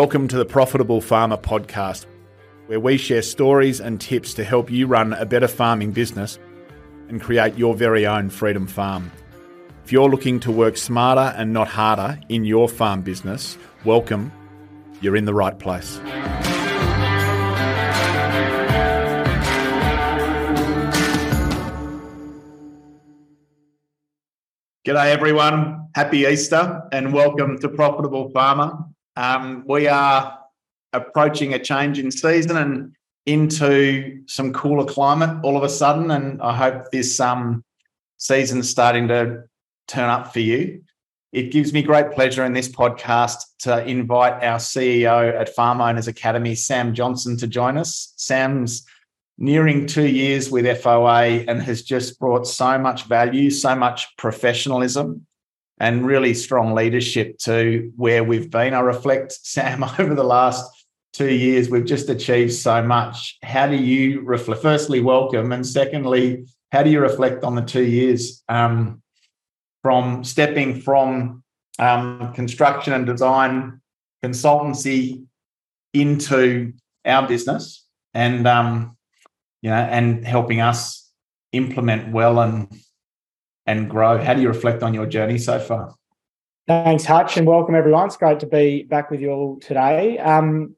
Welcome to the Profitable Farmer podcast, where we share stories and tips to help you run a better farming business and create your very own freedom farm. If you're looking to work smarter and not harder in your farm business, welcome. You're in the right place. G'day, everyone. Happy Easter and welcome to Profitable Farmer. Um, we are approaching a change in season and into some cooler climate all of a sudden. And I hope this um, season's starting to turn up for you. It gives me great pleasure in this podcast to invite our CEO at Farm Owners Academy, Sam Johnsson, to join us. Sam's nearing two years with FOA and has just brought so much value, so much professionalism, and really strong leadership to where we've been. I reflect, Sam, over the last two years, we've just achieved so much. How do you reflect? Firstly, welcome. And secondly, how do you reflect on the two years um, from stepping from um, construction and design consultancy into our business and um, you know and helping us implement well and and grow. How do you reflect on your journey so far? Thanks, Hutch, and welcome everyone. It's great to be back with you all today. Um,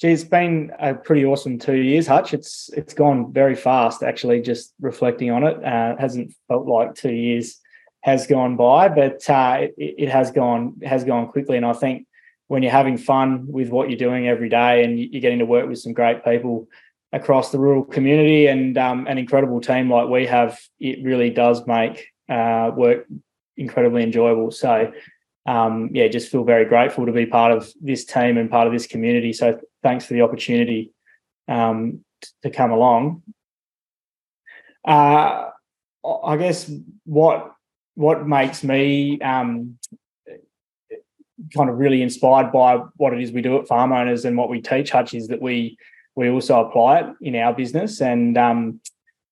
gee, it's been a pretty awesome two years, Hutch. It's it's gone very fast, actually. Just reflecting on it, uh, it hasn't felt like two years has gone by, but uh, it, it, has gone has gone quickly. And I think when you're having fun with what you're doing every day, and you're getting to work with some great people across the rural community and um, an incredible team like we have, it really does make uh, work incredibly enjoyable. So, um, yeah, just feel very grateful to be part of this team and part of this community. So, thanks for the opportunity um, to come along. Uh, I guess what what makes me um, kind of really inspired by what it is we do at farm owners and what we teach Hutch is that we we also apply it in our business and um,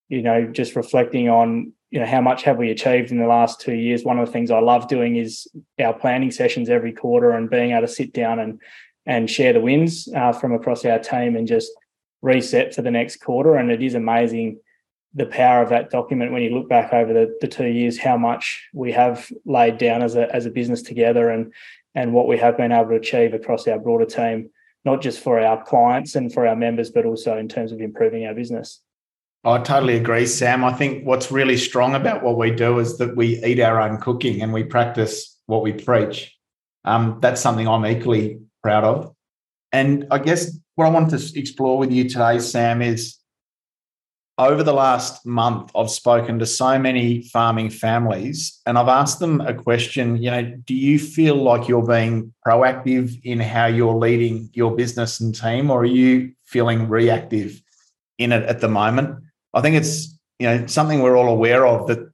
you know just reflecting on you know how much have we achieved in the last two years? One of the things i love doing is our planning sessions every quarter and being able to sit down and and share the wins uh, from across our team and just reset for the next quarter. And it is amazing the power of that document when you look back over the, the two years how much we have laid down as a as a business together and and what we have been able to achieve across our broader team not just for our clients and for our members but also in terms of improving our business I totally agree, Sam. I think what's really strong about what we do is that we eat our own cooking and we practice what we preach. Um, that's something I'm equally proud of. And I guess what I wanted to explore with you today, Sam, is over the last month, I've spoken to so many farming families and I've asked them a question. You know, do you feel like you're being proactive in how you're leading your business and team, or are you feeling reactive in it at the moment? I think it's you know something we're all aware of that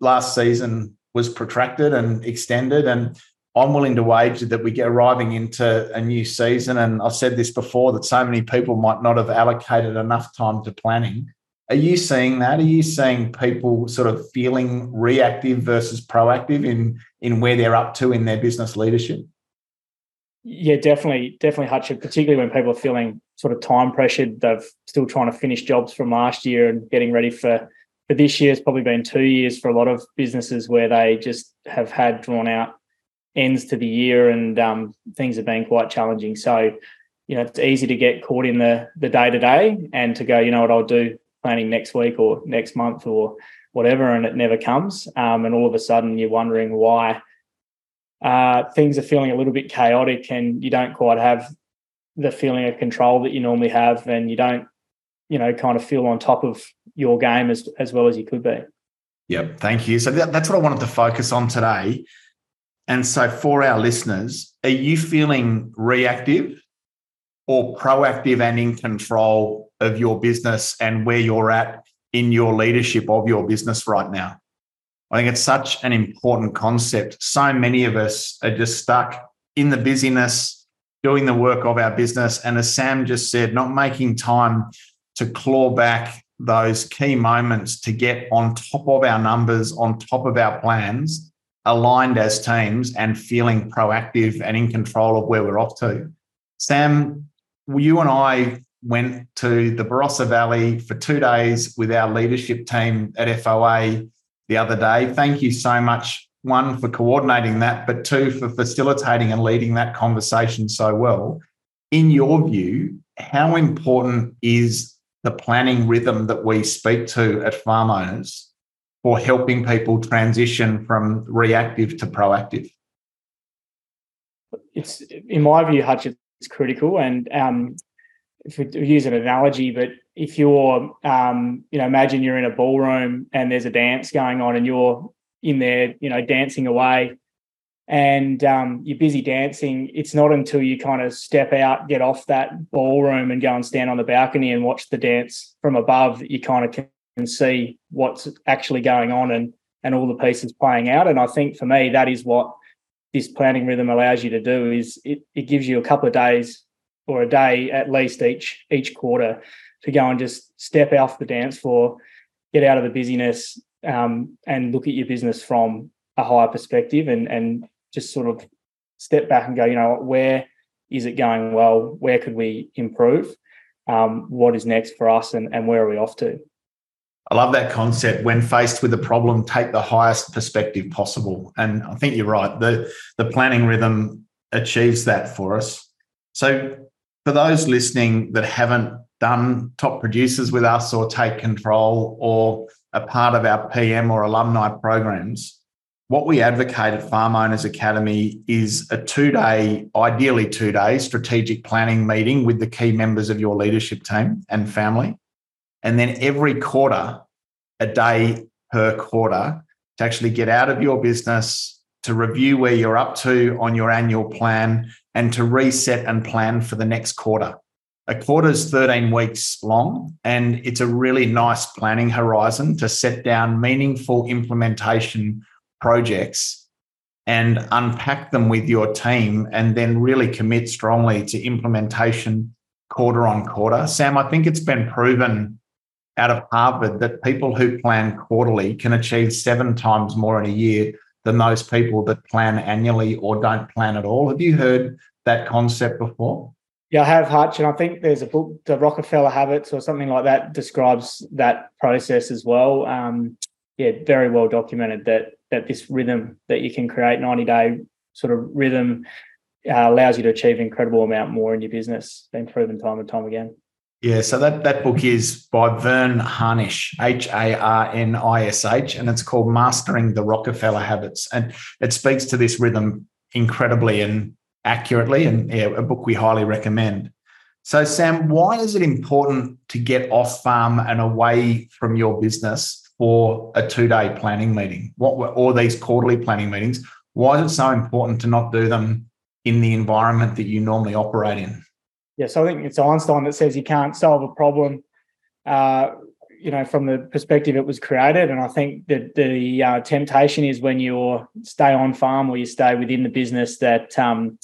last season was protracted and extended and I'm willing to wager that we get arriving into a new season. And I've said this before that so many people might not have allocated enough time to planning. Are you seeing that? Are you seeing people sort of feeling reactive versus proactive in in where they're up to in their business leadership? Yeah, definitely, definitely, Hutch. Particularly when people are feeling sort of time pressured, they're still trying to finish jobs from last year and getting ready for for this year. It's probably been two years for a lot of businesses where they just have had drawn out ends to the year, and um, things have been quite challenging. So, you know, it's easy to get caught in the the day to day and to go, you know what, I'll do planning next week or next month or whatever, and it never comes. Um, and all of a sudden, you're wondering why uh, things are feeling a little bit chaotic and you don't quite have the feeling of control that you normally have and you don't you know kind of feel on top of your game as as well as you could be. Yep. Thank you. So that, that's what i wanted to focus on today. And so for our listeners are you feeling reactive or proactive and in control of your business and where you're at in your leadership of your business right now I think it's such an important concept. So many of us are just stuck in the busyness, doing the work of our business. And as Sam just said, not making time to claw back those key moments to get on top of our numbers, on top of our plans, aligned as teams and feeling proactive and in control of where we're off to. Sam, you and I went to the Barossa Valley for two days with our leadership team at FOA the other day. Thank you so much, one, for coordinating that, but two, for facilitating and leading that conversation so well. In your view, how important is the planning rhythm that we speak to at farm owners for helping people transition from reactive to proactive? It's in my view, Hutch, it's critical. And um, if we use an analogy, but if you're, um, you know, imagine you're in a ballroom and there's a dance going on and you're in there, you know, dancing away and um, you're busy dancing. It's not until you kind of step out, get off that ballroom and go and stand on the balcony and watch the dance from above that you kind of can see what's actually going on and, and all the pieces playing out. And I think for me, that is what this planning rhythm allows you to do is it, it gives you a couple of days or a day at least each each quarter to go and just step off the dance floor, get out of the busyness, um, and look at your business from a higher perspective, and and just sort of step back and go, you know, where is it going well? Where could we improve? Um, what is next for us, and and where are we off to? I love that concept. When faced with a problem, take the highest perspective possible. And I think you're right. The the planning rhythm achieves that for us. So for those listening that haven't done top producers with us or take control or a part of our PM or alumni programs, what we advocate at Farm Owners Academy is a two day, ideally two day strategic planning meeting with the key members of your leadership team and family. And then every quarter, a day per quarter, to actually get out of your business, to review where you're up to on your annual plan, and to reset and plan for the next quarter. A quarter is 13 weeks long, and it's a really nice planning horizon to set down meaningful implementation projects and unpack them with your team and then really commit strongly to implementation quarter on quarter. Sam, I think it's been proven out of Harvard that people who plan quarterly can achieve seven times more in a year than those people that plan annually or don't plan at all. Have you heard that concept before? Yeah, I have, Hutch, and I think there's a book, The Rockefeller Habits, or something like that, describes that process as well. Um, yeah, very well documented that that this rhythm that you can create, 90 day sort of rhythm, uh, allows you to achieve an incredible amount more in your business. Been proven time and time again. Yeah, so that, that book is by Verne Harnish, H A R N I S H, and it's called Mastering the Rockefeller Habits. And it speaks to this rhythm incredibly and accurately, and yeah, a book we highly recommend. So, Sam, why is it important to get off farm and away from your business for a two day planning meeting? What were all these quarterly planning meetings? Why is it so important to not do them in the environment that you normally operate in? Yeah, so I think it's Einstein that says you can't solve a problem, uh, you know, from the perspective it was created. And I think that the uh, temptation is when you stay on farm or you stay within the business that um,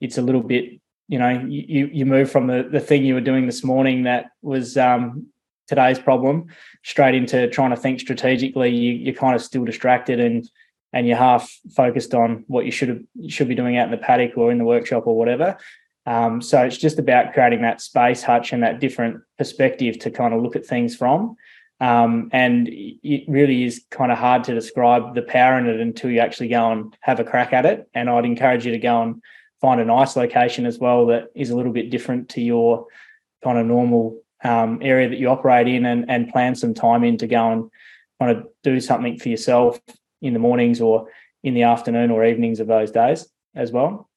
it's a little bit, you know, you you move from the the thing you were doing this morning that was um, today's problem straight into trying to think strategically. You, you're kind of still distracted and and you're half focused on what you should have should be doing out in the paddock or in the workshop or whatever. Um, so it's just about creating that space, Hutch, and that different perspective to kind of look at things from. Um, and it really is kind of hard to describe the power in it until you actually go and have a crack at it. And I'd encourage you to go and find a nice location as well that is a little bit different to your kind of normal um, area that you operate in and, and plan some time in to go and kind of do something for yourself in the mornings or in the afternoon or evenings of those days as well.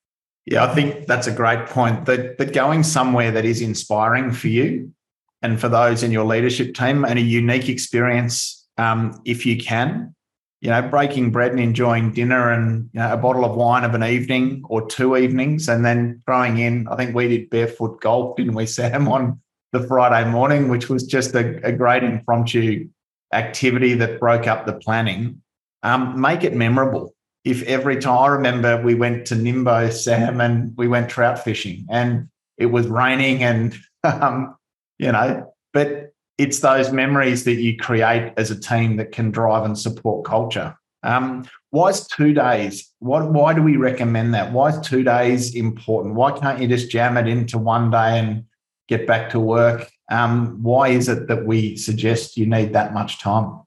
Yeah, I think that's a great point. That that going somewhere that is inspiring for you and for those in your leadership team and a unique experience, um, if you can, you know, breaking bread and enjoying dinner and you know, a bottle of wine of an evening or two evenings, and then throwing in. I think we did barefoot golf, didn't we, Sam, on the Friday morning, which was just a, a great impromptu activity that broke up the planning. Um, make it memorable if every time I remember we went to Nimbo, Sam, and we went trout fishing and it was raining and, um, you know, but it's those memories that you create as a team that can drive and support culture. Um, why is two days? What, why do we recommend that? Why is two days important? Why can't you just jam it into one day and get back to work? Um, why is it that we suggest you need that much time?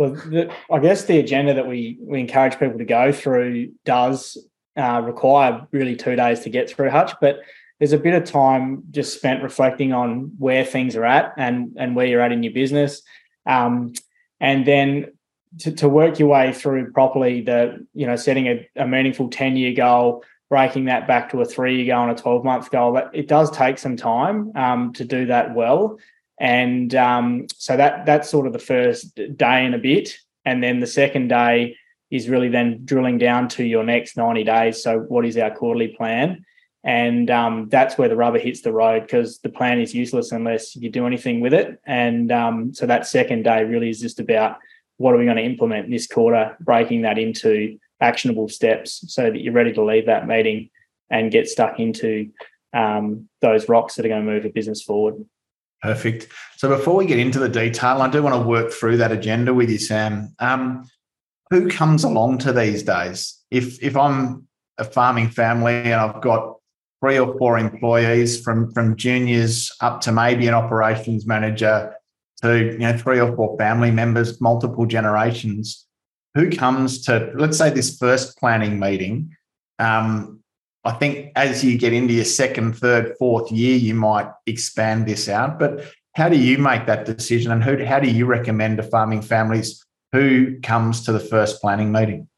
Well, the, I guess the agenda that we we encourage people to go through does uh, require really two days to get through Hutch, but there's a bit of time just spent reflecting on where things are at and and where you're at in your business, um, and then to, to work your way through properly the you know setting a, a meaningful 10 year goal breaking that back to a three year goal and a 12 month goal but it does take some time um, to do that well and um, so that that's sort of the first day and a bit. And then the second day is really then drilling down to your next 90 days. So what is our quarterly plan? And um, that's where the rubber hits the road because the plan is useless unless you do anything with it. And um, so that second day really is just about what are we going to implement this quarter, breaking that into actionable steps so that you're ready to leave that meeting and get stuck into um, those rocks that are going to move a business forward. Perfect. So before we get into the detail, I do want to work through that agenda with you, Sam. Um, who comes along to these days? If if I'm a farming family and I've got three or four employees from from juniors up to maybe an operations manager to you know three or four family members, multiple generations. Who comes to let's say this first planning meeting? Um, I think as you get into your second, third, fourth year, you might expand this out. But how do you make that decision, and who, how do you recommend to farming families who comes to the first planning meeting?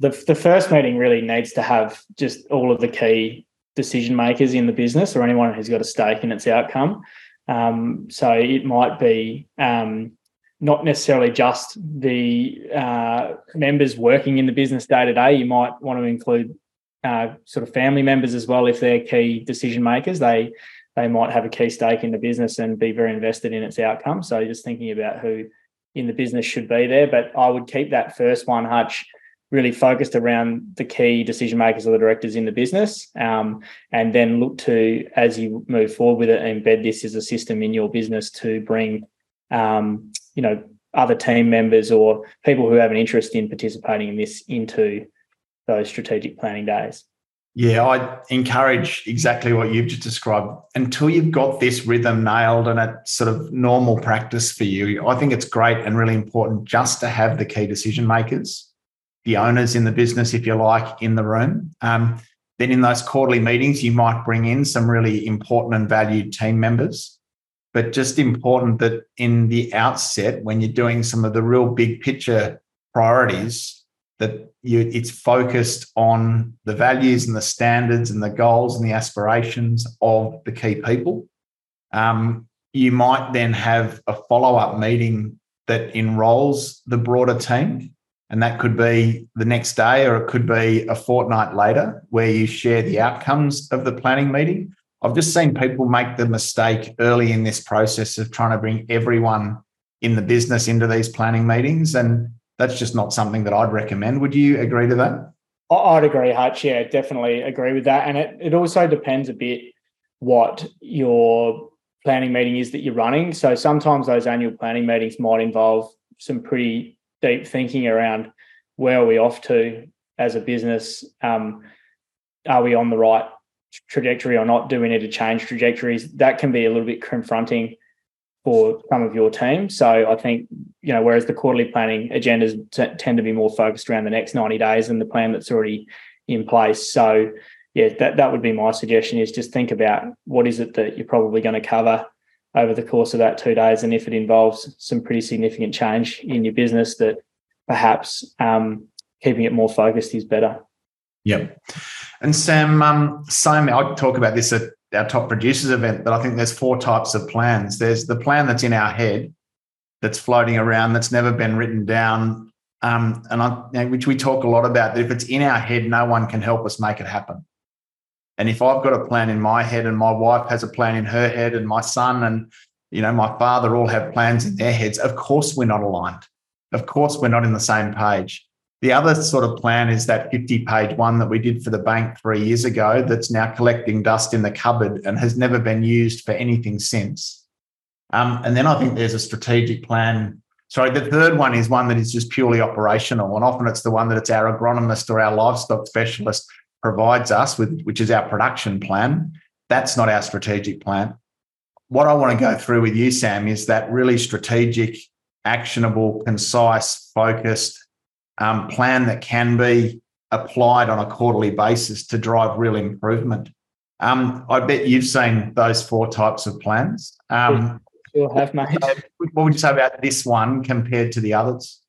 The, the first meeting really needs to have just all of the key decision makers in the business or anyone who's got a stake in its outcome. Um, so it might be um, not necessarily just the uh, members working in the business day to day. You might want to include uh, sort of family members as well if they're key decision makers. They they might have a key stake in the business and be very invested in its outcome. So just thinking about who in the business should be there. But I would keep that first one, Hutch, really focused around the key decision makers or the directors in the business, um, and then look to as you move forward with it, embed this as a system in your business to bring, um, you know, other team members or people who have an interest in participating in this into those strategic planning days. Yeah, I encourage exactly what you've just described. Until you've got this rhythm nailed and it's sort of normal practice for you, I think it's great and really important just to have the key decision makers the owners in the business, if you like, in the room. Um, then in those quarterly meetings, you might bring in some really important and valued team members. But just important that in the outset, when you're doing some of the real big picture priorities, that you, it's focused on the values and the standards and the goals and the aspirations of the key people. Um, you might then have a follow up meeting that enrolls the broader team and that could be the next day or it could be a fortnight later where you share the outcomes of the planning meeting. I've just seen people make the mistake early in this process of trying to bring everyone in the business into these planning meetings. And that's just not something that I'd recommend. Would you agree to that? I'd agree, Hutch. Yeah, definitely agree with that. And it, it also depends a bit what your planning meeting is that you're running. So sometimes those annual planning meetings might involve some pretty deep thinking around where are we off to as a business? Um, are we on the right trajectory or not? Do we need to change trajectories? That can be a little bit confronting for some of your team. So I think, you know, whereas the quarterly planning agendas t- tend to be more focused around the next 90 days and the plan that's already in place. So yeah, that, that would be my suggestion is just think about what is it that you're probably going to cover over the course of that two days. And if it involves some pretty significant change in your business, that perhaps um, keeping it more focused is better. Yep. And Sam, um, same, I talk about this at our top producers event, but I think there's four types of plans. There's the plan that's in our head, that's floating around, that's never been written down, um, and I, which we talk a lot about. That if it's in our head, no one can help us make it happen. And if I've got a plan in my head and my wife has a plan in her head and my son and you know my father all have plans in their heads, of course we're not aligned. Of course we're not in the same page. The other sort of plan is that 50 page one that we did for the bank three years ago that's now collecting dust in the cupboard and has never been used for anything since. Um, and then I think there's a strategic plan Sorry, the third one is one that is just purely operational, and often it's the one that it's our agronomist or our livestock specialist provides us with, which is our production plan. That's not our strategic plan. What I want to go through with you, Sam, is that really strategic, actionable, concise, focused um, plan that can be applied on a quarterly basis to drive real improvement. Um, I bet you've seen those four types of plans. Um, sure have, mate. What would you say about this one compared to the others?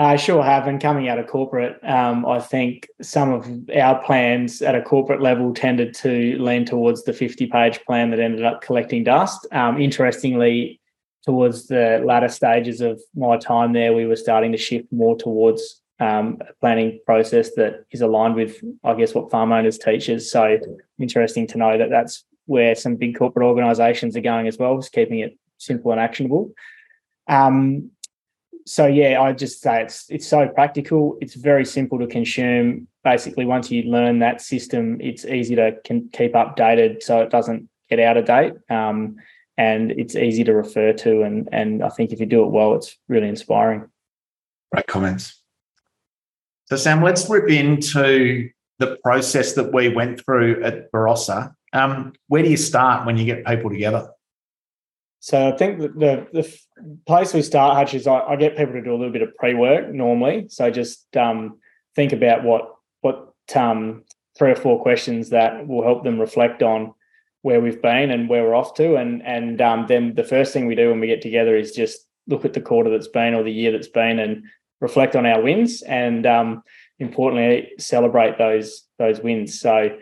I sure have. And coming out of corporate, um, I think some of our plans at a corporate level tended to lean towards the 50 page plan that ended up collecting dust. Um, interestingly, towards the latter stages of my time there, we were starting to shift more towards um, planning process that is aligned with, I guess, what farm owners teaches. So interesting to know that that's where some big corporate organisations are going as well, just keeping it simple and actionable. Um, so yeah, I just say it's it's so practical. It's very simple to consume. Basically, once you learn that system, it's easy to can keep updated, so it doesn't get out of date. Um, and it's easy to refer to, and and I think if you do it well, it's really inspiring. Great comments. So, Sam, let's rip into the process that we went through at Barossa. Um, where do you start when you get people together? So, I think the the place we start, Hutch, is I, I get people to do a little bit of pre work normally. So, just um, think about what what um, three or four questions that will help them reflect on where we've been and where we're off to. And and um, then the first thing we do when we get together is just look at the quarter that's been or the year that's been and reflect on our wins and um, importantly celebrate those those wins. So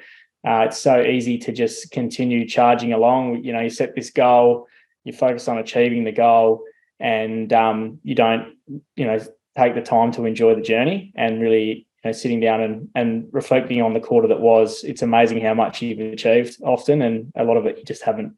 uh, it's so easy to just continue charging along. You know, you set this goal, you focus on achieving the goal, and um, you don't, you know, take the time to enjoy the journey and really you know, sitting down and, and reflecting on the quarter that was. It's amazing how much you've achieved often, and a lot of it you just haven't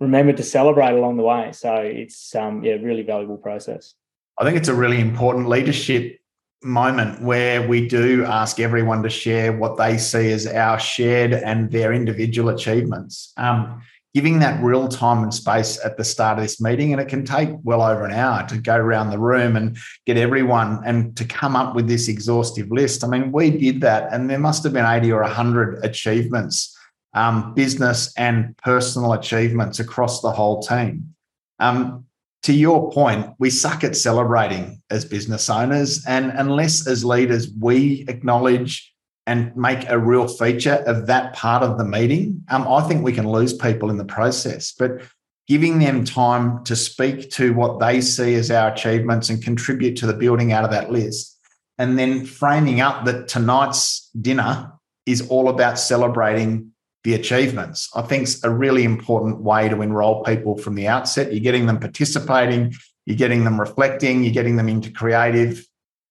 remembered to celebrate along the way. So it's um, yeah, really valuable process. I think it's a really important leadership moment where we do ask everyone to share what they see as our shared and their individual achievements. Um, giving that real time and space at the start of this meeting, and it can take well over an hour to go around the room and get everyone and to come up with this exhaustive list. I mean, we did that, and there must have been 80 or 100 achievements, um, business and personal achievements across the whole team. Um, to your point, we suck at celebrating as business owners. And unless as leaders we acknowledge and make a real feature of that part of the meeting, um, I think we can lose people in the process. But giving them time to speak to what they see as our achievements and contribute to the building out of that list, and then framing up that tonight's dinner is all about celebrating the achievements. I think it's a really important way to enroll people from the outset. You're getting them participating, you're getting them reflecting, you're getting them into creative.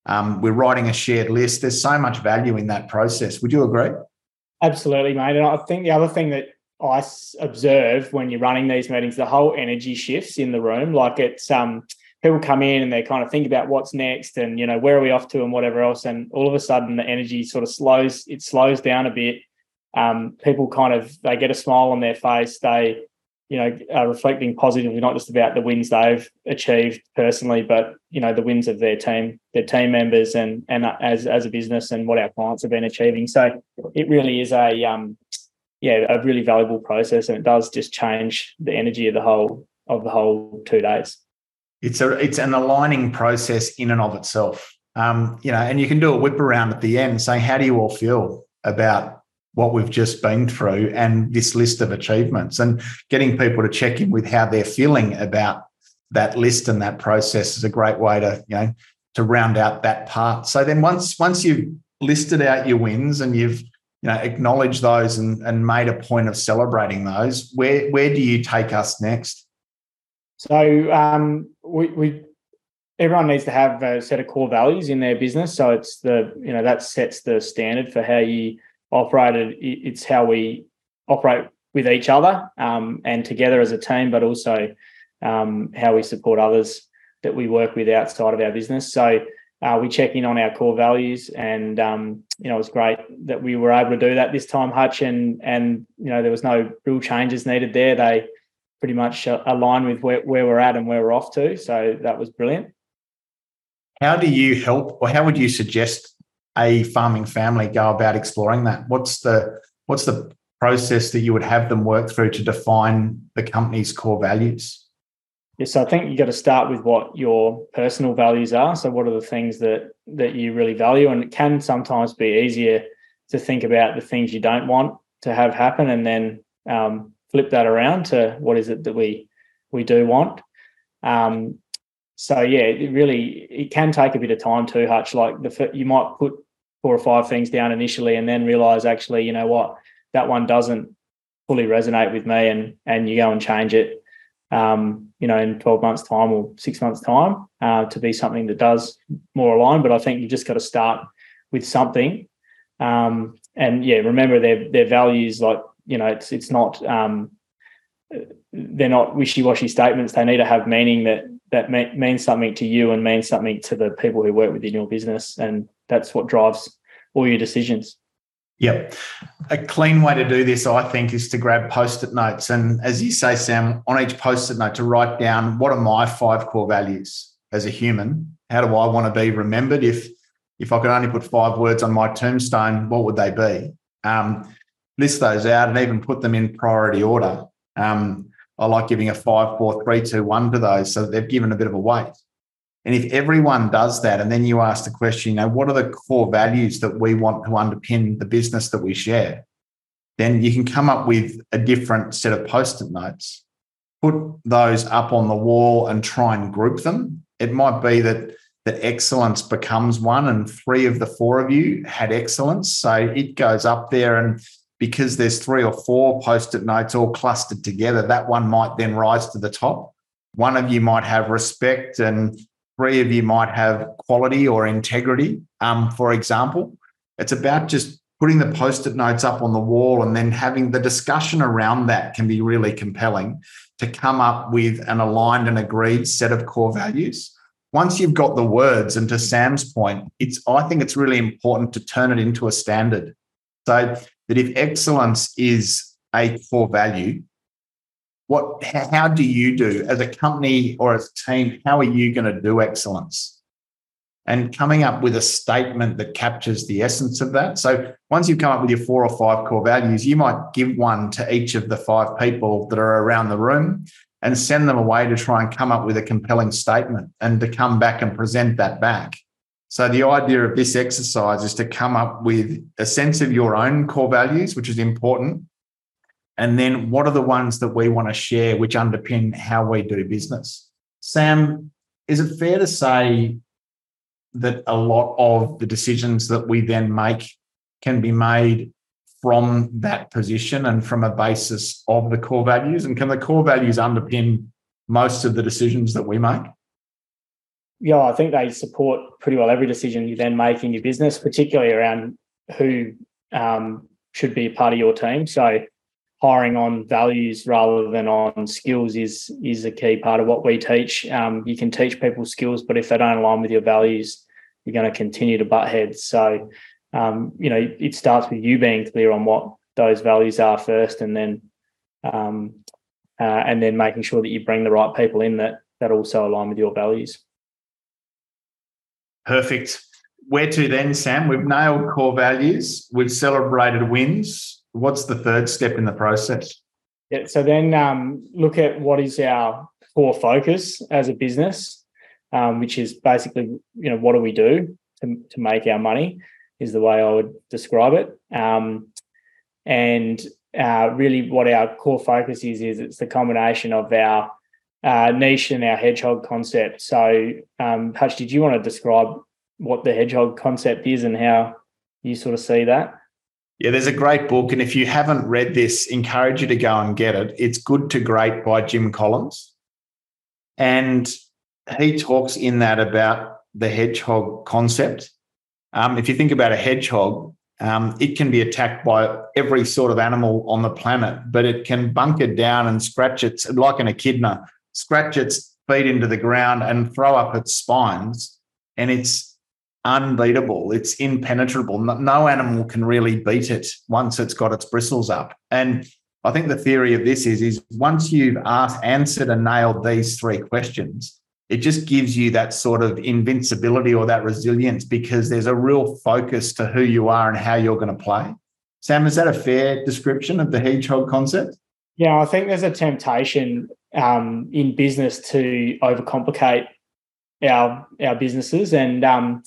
Um, we're writing a shared list. There's so much value in that process. Would you agree? Absolutely, mate. And I think the other thing that I observe when you're running these meetings, the whole energy shifts in the room. Like it's um, people come in and they kind of think about what's next and you know where are we off to and whatever else, and all of a sudden the energy sort of slows. It slows down a bit um, people kind of they get a smile on their face. They, you know, are reflecting positively, not just about the wins they've achieved personally, but you know the wins of their team, their team members, and and as as a business and what our clients have been achieving. So it really is a um, yeah, a really valuable process, and it does just change the energy of the whole of the whole two days. It's a it's an aligning process in and of itself. Um, you know, and you can do a whip around at the end saying, how do you all feel about what we've just been through and this list of achievements and getting people to check in with how they're feeling about that list and that process is a great way to you know to round out that part. So then once once you've listed out your wins and you've you know acknowledged those and, and made a point of celebrating those where where do you take us next? So um, we, we everyone needs to have a set of core values in their business. So it's the you know that sets the standard for how you operated. It's how we operate with each other um, and together as a team, but also um, how we support others that we work with outside of our business. So uh, we check in on our core values, and um, you know it was great that we were able to do that this time, Hutch, and and you know there was no real changes needed there. They pretty much align with where, where we're at and where we're off to. So that was brilliant. How do you help, or how would you suggest a farming family go about exploring that? What's the what's the process that you would have them work through to define the company's core values? Yes, so I think you got to start with what your personal values are. So, what are the things that that you really value? And it can sometimes be easier to think about the things you don't want to have happen, and then um, flip that around to what is it that we we do want. Um, so, yeah, it really it can take a bit of time too. Hutch, like the you might put four or five things down initially, and then realize actually, you know what, that one doesn't fully resonate with me, and and you go and change it um, you know, in 12 months' time or six months' time uh, to be something that does more align. But I think you've just got to start with something. Um, and yeah, remember their their values. Like you know, it's it's not um, they're not wishy washy statements. They need to have meaning that that means something to you and means something to the people who work within your business, and that's what drives all your decisions. Yep. A clean way to do this, I think, is to grab post it notes. And as you say, Sam, on each post it note to write down what are my five core values as a human? How do I want to be remembered? If if I could only put five words on my tombstone, what would they be? Um, list those out and even put them in priority order. Um, I like giving a five, four, three, two, one to those so they've given a bit of a weight. And if everyone does that, and then you ask the question, you know, what are the core values that we want to underpin the business that we share? Then you can come up with a different set of post it notes, put those up on the wall and try and group them. It might be that that excellence becomes one, and three of the four of you had excellence. So it goes up there. And because there's three or four post it notes all clustered together, that one might then rise to the top. One of you might have respect and three of you might have quality or integrity, um, for example. It's about just putting the post it notes up on the wall and then having the discussion around that can be really compelling to come up with an aligned and agreed set of core values. Once you've got the words, and to Sam's point, it's I think it's really important to turn it into a standard. So that if excellence is a core value, what how do you do as a company or as a team? How are you going to do excellence? And coming up with a statement that captures the essence of that. So once you've come up with your four or five core values you might give one to each of the five people that are around the room and send them away to try and come up with a compelling statement and to come back and present that back. So the idea of this exercise is to come up with a sense of your own core values which is important and then what are the ones that we want to share which underpin how we do business? Sam, is it fair to say that a lot of the decisions that we then make can be made from that position and from a basis of the core values? And can the core values underpin most of the decisions that we make? Yeah, I think they support pretty well every decision you then make in your business, particularly around who um, should be part of your team. So hiring on values rather than on skills is is a key part of what we teach. Um, you can teach people skills, but if they don't align with your values, you're going to continue to butt heads. So, um, you know, it starts with you being clear on what those values are first, and then um, uh, and then making sure that you bring the right people in that that also align with your values. Perfect. Where to then, Sam? We've nailed core values. We've celebrated wins what's the third step in the process? Yeah, so then um, look at what is our core focus as a business, um, which is basically, you know, what do we do to, to make our money is the way I would describe it. Um, and uh, really what our core focus is, is it's the combination of our uh, niche and our hedgehog concept. So, um, Hutch, did you want to describe what the hedgehog concept is and how you sort of see that? Yeah, there's a great book. And if you haven't read this, encourage you to go and get it. It's Good to Great by Jim Collins. And he talks in that about the hedgehog concept. Um, if you think about a hedgehog, um, it can be attacked by every sort of animal on the planet, but it can bunker down and scratch its, like an echidna, scratch its feet into the ground and throw up its spines. And it's unbeatable. It's impenetrable. No animal can really beat it once it's got its bristles up. And I think the theory of this is, is once you've asked, answered and nailed these three questions, it just gives you that sort of invincibility or that resilience because there's a real focus to who you are and how you're going to play. Sam, is that a fair description of the hedgehog concept? Yeah, I think there's a temptation um, in business to overcomplicate our our businesses, and um,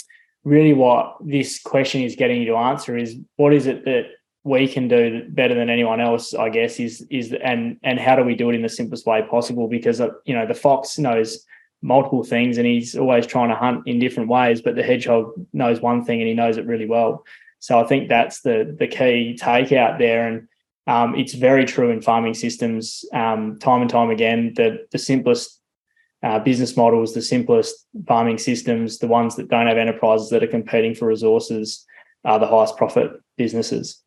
really, what this question is getting you to answer is what is it that we can do better than anyone else? I guess is is and and how do we do it in the simplest way possible? Because uh, you know the fox knows multiple things and he's always trying to hunt in different ways but the hedgehog knows one thing and he knows it really well so i think that's the the key take out there and um, it's very true in farming systems um, time and time again the the simplest uh, business models the simplest farming systems the ones that don't have enterprises that are competing for resources are the highest profit businesses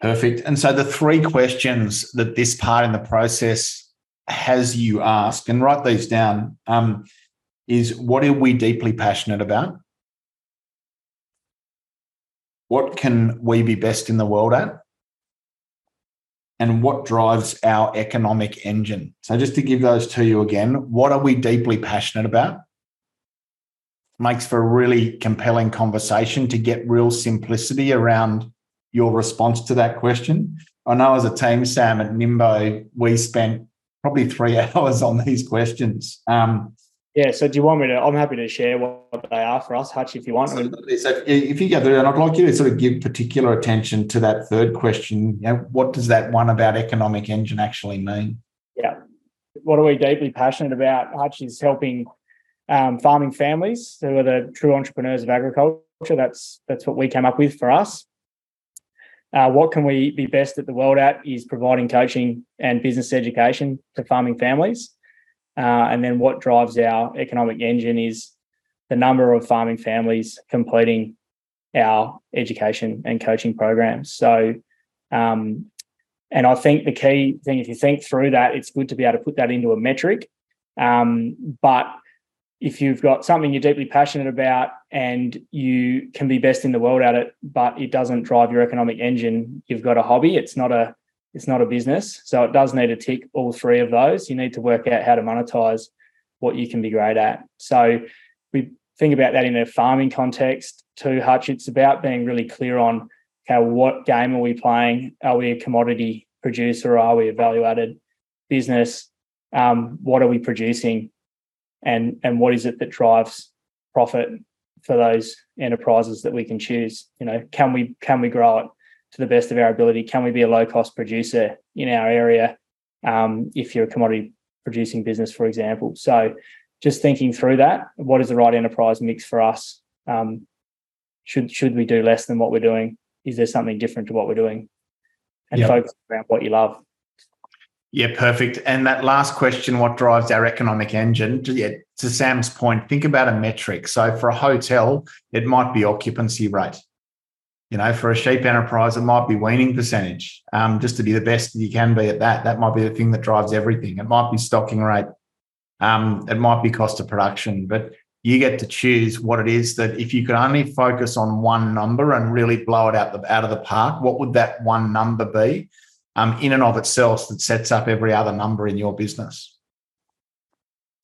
perfect and so the three questions that this part in the process has you ask, and write these down, um, is what are we deeply passionate about? What can we be best in the world at? And what drives our economic engine? So, just to give those to you again, what are we deeply passionate about? Makes for a really compelling conversation to get real simplicity around your response to that question. I know as a team, Sam, at Nimbo, we spent probably three hours on these questions. Um, yeah. So do you want me to? I'm happy to share what they are for us, Hutch, if you want. So if you go through, and I'd like you to sort of give particular attention to that third question. You know, what does that one about economic engine actually mean? Yeah. What are we deeply passionate about? Hutch is helping um, farming families who are the true entrepreneurs of agriculture. That's that's what we came up with for us. Uh, what can we be best at the world at is providing coaching and business education to farming families. Uh, and then what drives our economic engine is the number of farming families completing our education and coaching programs. So, um, and I think the key thing, if you think through that, it's good to be able to put that into a metric. Um, but if you've got something you're deeply passionate about and you can be best in the world at it but it doesn't drive your economic engine you've got a hobby it's not a it's not a business so it does need to tick all three of those. You need to work out how to monetize what you can be great at. So we think about that in a farming context too hutch. It's about being really clear on how what game are we playing? Are we a commodity producer? Are we a value added business? Um, what are we producing? And and what is it that drives profit for those enterprises that we can choose? You know can we can we grow it to the best of our ability can we be a low cost producer in our area um, if you're a commodity producing business for example so just thinking through that what is the right enterprise mix for us um, should should we do less than what we're doing is there something different to what we're doing and yep. focus around what you love yeah, perfect. And that last question, what drives our economic engine? Yeah, to Sam's point, think about a metric. So for a hotel, it might be occupancy rate. You know, for a sheep enterprise, it might be weaning percentage. Um, just to be the best you can be at that. That might be the thing that drives everything. It might be stocking rate. Um, it might be cost of production, but you get to choose what it is that if you could only focus on one number and really blow it out the out of the park, what would that one number be? um, in and of itself that sets up every other number in your business.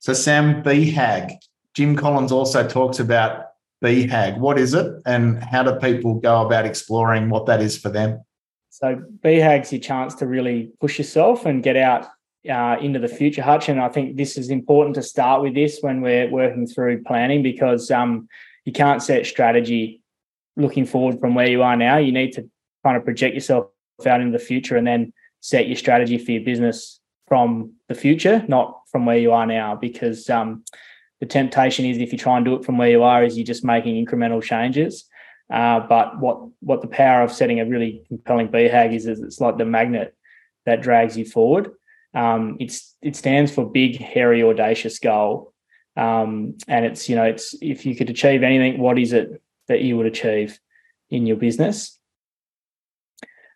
So, Sam, BHAG. Jim Collins also talks about BHAG. What is it, and how do people go about exploring what that is for them? So, BHAG's your chance to really push yourself and get out uh, into the future, Hutch. And I think this is important to start with this when we're working through planning because um, you can't set strategy looking forward from where you are now. You need to kind of project yourself out into the future and then set your strategy for your business from the future, not from where you are now. Because um, the temptation is if you try and do it from where you are, is you're just making incremental changes. Uh, but what what the power of setting a really compelling BHAG is, is it's like the magnet that drags you forward. Um, it's it stands for big, hairy, audacious goal. Um, and it's you know it's if you could achieve anything, what is it that you would achieve in your business?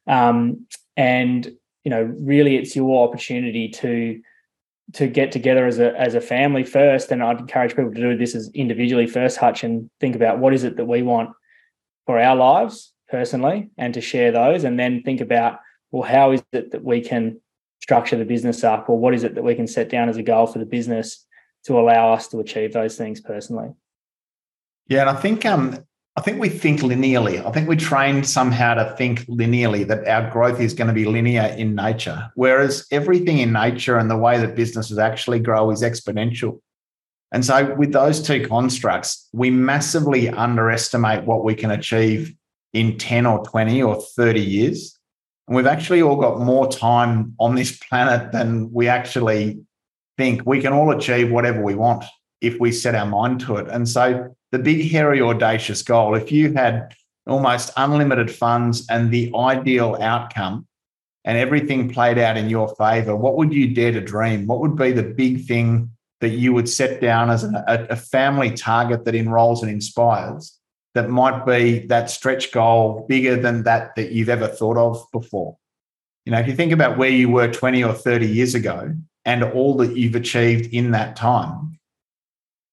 Um, and you know, really, it's your opportunity to to get together as a as a family first. And I'd encourage people to do this as individually first, Hutch, and think about what is it that we want for our lives personally, and to share those, and then think about well, how is it that we can structure the business up, or what is it that we can set down as a goal for the business to allow us to achieve those things personally. Yeah, and I think um, I think we think linearly. I think we're trained somehow to think linearly that our growth is going to be linear in nature, whereas everything in nature and the way that businesses actually grow is exponential. And so, with those two constructs, we massively underestimate what we can achieve in 10 or 20 or 30 years. And we've actually all got more time on this planet than we actually think. We can all achieve whatever we want if we set our mind to it. And so, the big, hairy, audacious goal, if you had almost unlimited funds and the ideal outcome and everything played out in your favor, what would you dare to dream? What would be the big thing that you would set down as a, a family target that enrolls and inspires that might be that stretch goal bigger than that that you've ever thought of before? You know, if you think about where you were 20 or 30 years ago and all that you've achieved in that time,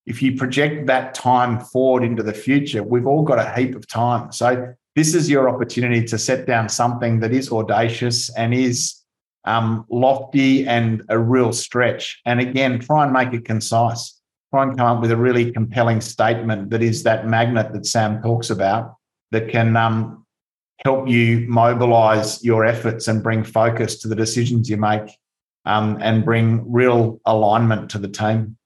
if you project that time forward into the future, we've all got a heap of time. So this is your opportunity to set down something that is audacious and is um, lofty and a real stretch. And again, try and make it concise. Try and come up with a really compelling statement that is that magnet that Sam talks about that can um, help you mobilize your efforts and bring focus to the decisions you make um, and bring real alignment to the team.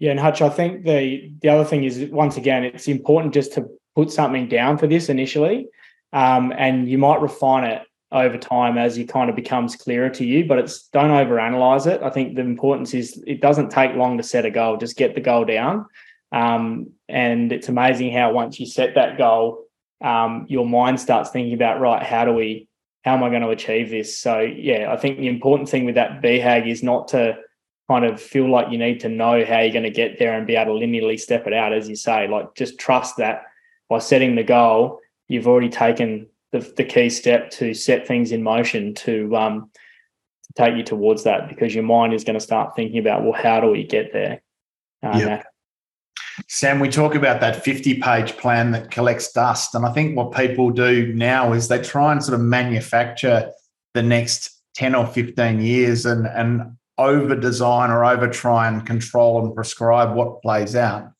Yeah, and Hutch, I think the the other thing is once again, it's important just to put something down for this initially, um, and you might refine it over time as it kind of becomes clearer to you. But it's don't overanalyze it. I think the importance is it doesn't take long to set a goal. Just get the goal down, um, and it's amazing how once you set that goal, um, your mind starts thinking about right, how do we, how am I going to achieve this? So yeah, I think the important thing with that BHAG is not to kind of feel like you need to know how you're going to get there and be able to linearly step it out, as you say. Like just trust that by setting the goal, you've already taken the, the key step to set things in motion to um, take you towards that because your mind is going to start thinking about well, how do we get there? Um, yep. Sam, we talk about that 50 page plan that collects dust. And I think what people do now is they try and sort of manufacture the next 10 or 15 years and, and over design or over try and control and prescribe what plays out.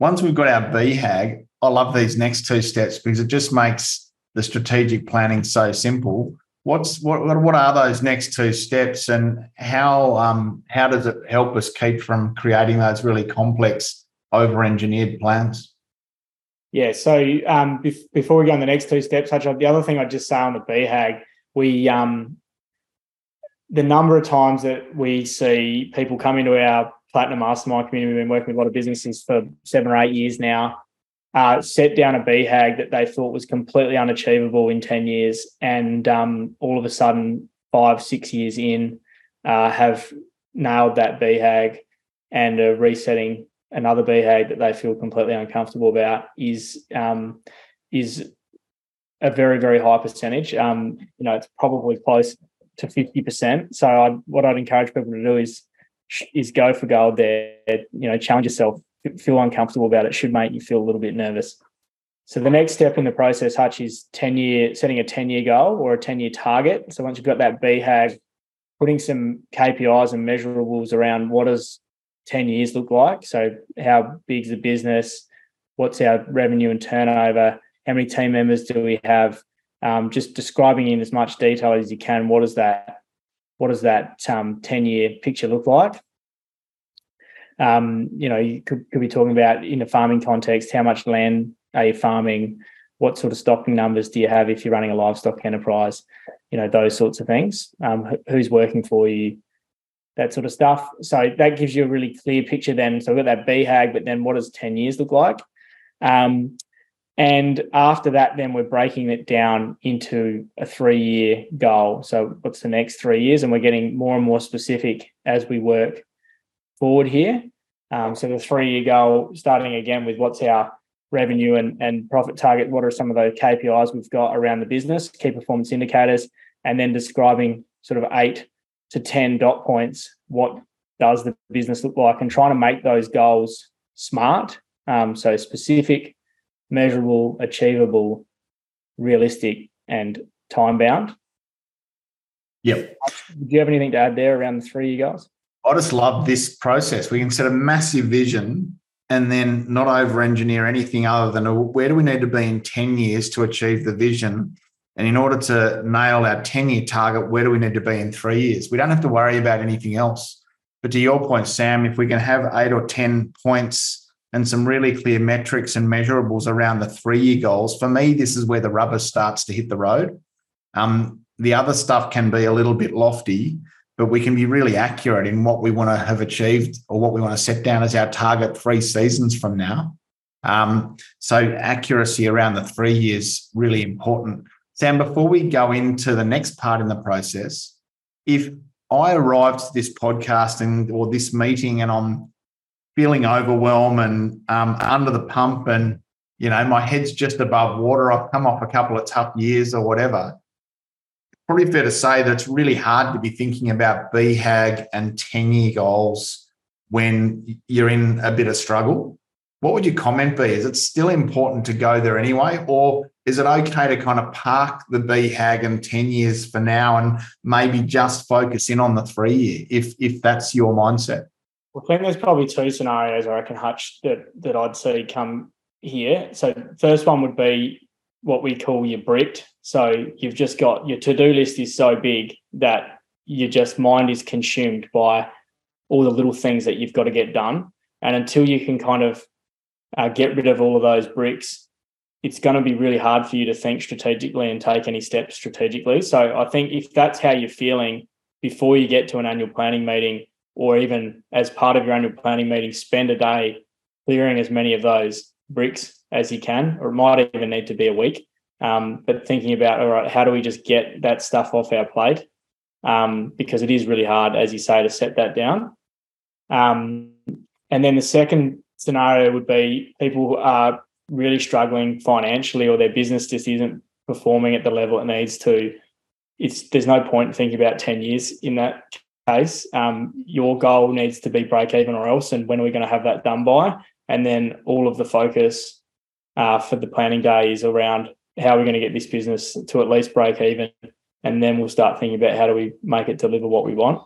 Once we've got our BHAG, I love these next two steps because it just makes the strategic planning so simple. What's what what are those next two steps and how um, how does it help us keep from creating those really complex over engineered plans? Yeah, so um, before we go on the next two steps, the other thing I'd just say on the BHAG, we um, the number of times that we see people come into our platinum mastermind community, we've been working with a lot of businesses for seven or eight years now, uh, set down a BHAG that they thought was completely unachievable in 10 years. And um, all of a sudden, five, six years in, uh, have nailed that BHAG and are resetting another BHAG that they feel completely uncomfortable about is um, is a very, very high percentage. Um, you know, it's probably close to 50%. So I, what I'd encourage people to do is is go for gold there, you know, challenge yourself, feel uncomfortable about it should make you feel a little bit nervous. So the next step in the process, Hutch, is 10 year setting a 10 year goal or a 10 year target. So once you've got that BHAG, putting some KPIs and measurables around what does 10 years look like. So how big's the business? What's our revenue and turnover? How many team members do we have? Um, just describing in as much detail as you can what does that what does that um, 10 year picture look like? Um, you know you could, could be talking about in a farming context how much land are you farming? What sort of stocking numbers do you have if you're running a livestock enterprise? You know those sorts of things. Um, who's working for you? That sort of stuff. So that gives you a really clear picture then. So we've got that BHAG but then what does 10 years look like? Um, and after that, then we're breaking it down into a three year goal. So, what's the next three years? And we're getting more and more specific as we work forward here. Um, so, the three year goal, starting again with what's our revenue and, and profit target, what are some of those KPIs we've got around the business, key performance indicators, and then describing sort of eight to 10 dot points. What does the business look like? And trying to make those goals smart. Um, so, specific measurable, achievable, realistic, and time bound. Yep. Do you have anything to add there around the three you guys? I just love this process. We can set a massive vision and then not over engineer anything other than where do we need to be in 10 years to achieve the vision? And in order to nail our 10 year target, where do we need to be in three years? We don't have to worry about anything else. But to your point, Sam, if we can have eight or 10 points and some really clear metrics and measurables around the three year goals, for me, this is where the rubber starts to hit the road. Um, the other stuff can be a little bit lofty, but we can be really accurate in what we want to have achieved or what we want to set down as our target three seasons from now. Um, so accuracy around the three years really important. Sam, before we go into the next part in the process, if I arrived to this podcast and or this meeting and I'm feeling overwhelmed and um, under the pump and you know my head's just above water, I've come off a couple of tough years or whatever probably fair to say that it's really hard to be thinking about BHAG and 10 year goals when you're in a bit of struggle. What would your comment be? Is it still important to go there anyway? Or is it okay to kind of park the BHAG and 10 years for now and maybe just focus in on the three year if, if that's your mindset? I think there's probably two scenarios I reckon, Hutch, that, that I'd see come here. So, first one would be what we call your bricked. So you've just got your to-do list is so big that your just mind is consumed by all the little things that you've got to get done. And until you can kind of uh, get rid of all of those bricks, it's going to be really hard for you to think strategically and take any steps strategically. So I think if that's how you're feeling before you get to an annual planning meeting, or even as part of your annual planning meeting, spend a day clearing as many of those bricks as you can, or it might even need to be a week. Um, but thinking about, all right, how do we just get that stuff off our plate? Um, because it is really hard, as you say, to set that down. Um, and then the second scenario would be people are really struggling financially, or their business just isn't performing at the level it needs to. It's there's no point thinking about ten years in that case. Um, your goal needs to be break even or else, and when are we going to have that done by? And then all of the focus uh, for the planning day is around how are we're going to get this business to at least break even. And then we'll start thinking about how do we make it deliver what we want.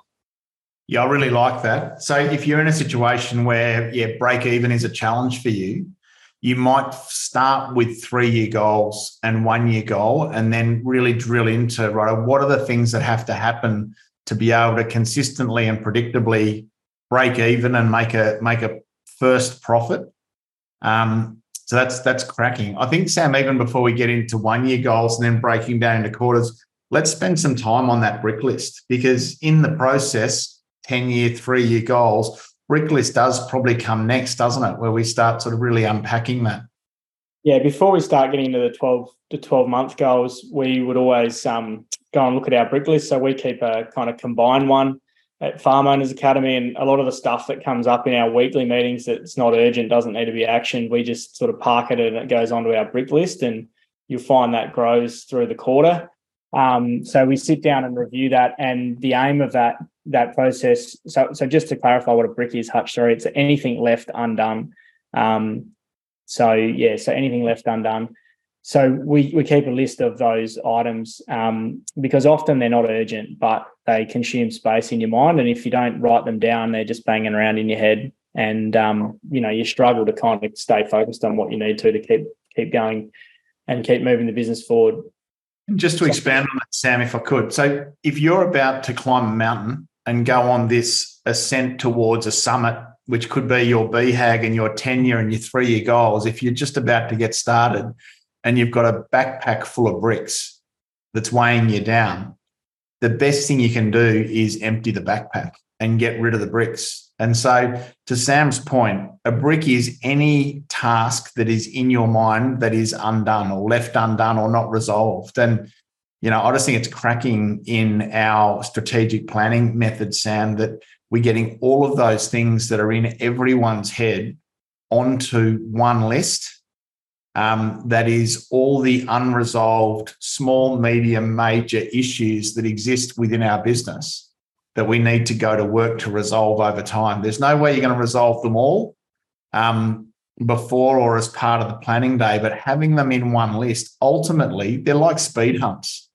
Yeah, I really like that. So if you're in a situation where, yeah, break even is a challenge for you, you might start with three year goals and one year goal, and then really drill into right. What are the things that have to happen to be able to consistently and predictably break even and make a make a first profit? Um, so that's that's cracking. I think Sam, even before we get into one year goals and then breaking down into quarters, let's spend some time on that brick list because in the process, 10 year, three year goals, brick list does probably come next, doesn't it? Where we start sort of really unpacking that. Yeah, before we start getting into the 12 to 12 month goals, we would always um, go and look at our brick list. So we keep a kind of combined one at Farm Owners Academy, and a lot of the stuff that comes up in our weekly meetings that's not urgent doesn't need to be actioned. We just sort of park it and it goes onto our brick list, and you'll find that grows through the quarter. Um, so we sit down and review that, and the aim of that that process. So, so just to clarify what a brick is, Hutch. Sorry, it's anything left undone. Um, so yeah, so anything left undone. So we we keep a list of those items um, because often they're not urgent, but they consume space in your mind. And if you don't write them down, they're just banging around in your head, and um, you know you struggle to kind of stay focused on what you need to to keep keep going and keep moving the business forward. And just to expand on that, Sam, if I could. So if you're about to climb a mountain and go on this ascent towards a summit, which could be your BHAG and your tenure and your three year goals, if you're just about to get started, and you've got a backpack full of bricks that's weighing you down, the best thing you can do is empty the backpack and get rid of the bricks. And so, to Sam's point, a brick is any task that is in your mind that is undone or left undone or not resolved. And, you know, I just think it's cracking in our strategic planning method, Sam, that we're getting all of those things that are in everyone's head onto one list um, that is all the unresolved small, medium, major issues that exist within our business that we need to go to work to resolve over time. There's no way you're going to resolve them all um, before or as part of the planning day, but having them in one list, ultimately, they're like speed humps.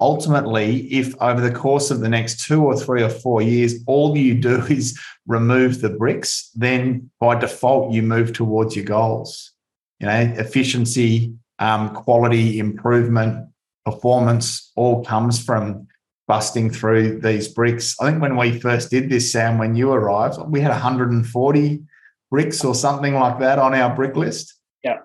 ultimately, if over the course of the next two or three or four years, all you do is remove the bricks, then by default, you move towards your goals. You know, efficiency, um, quality improvement, performance all comes from busting through these bricks. I think when we first did this, Sam, when you arrived, we had 140 bricks or something like that on our brick list. Yeah.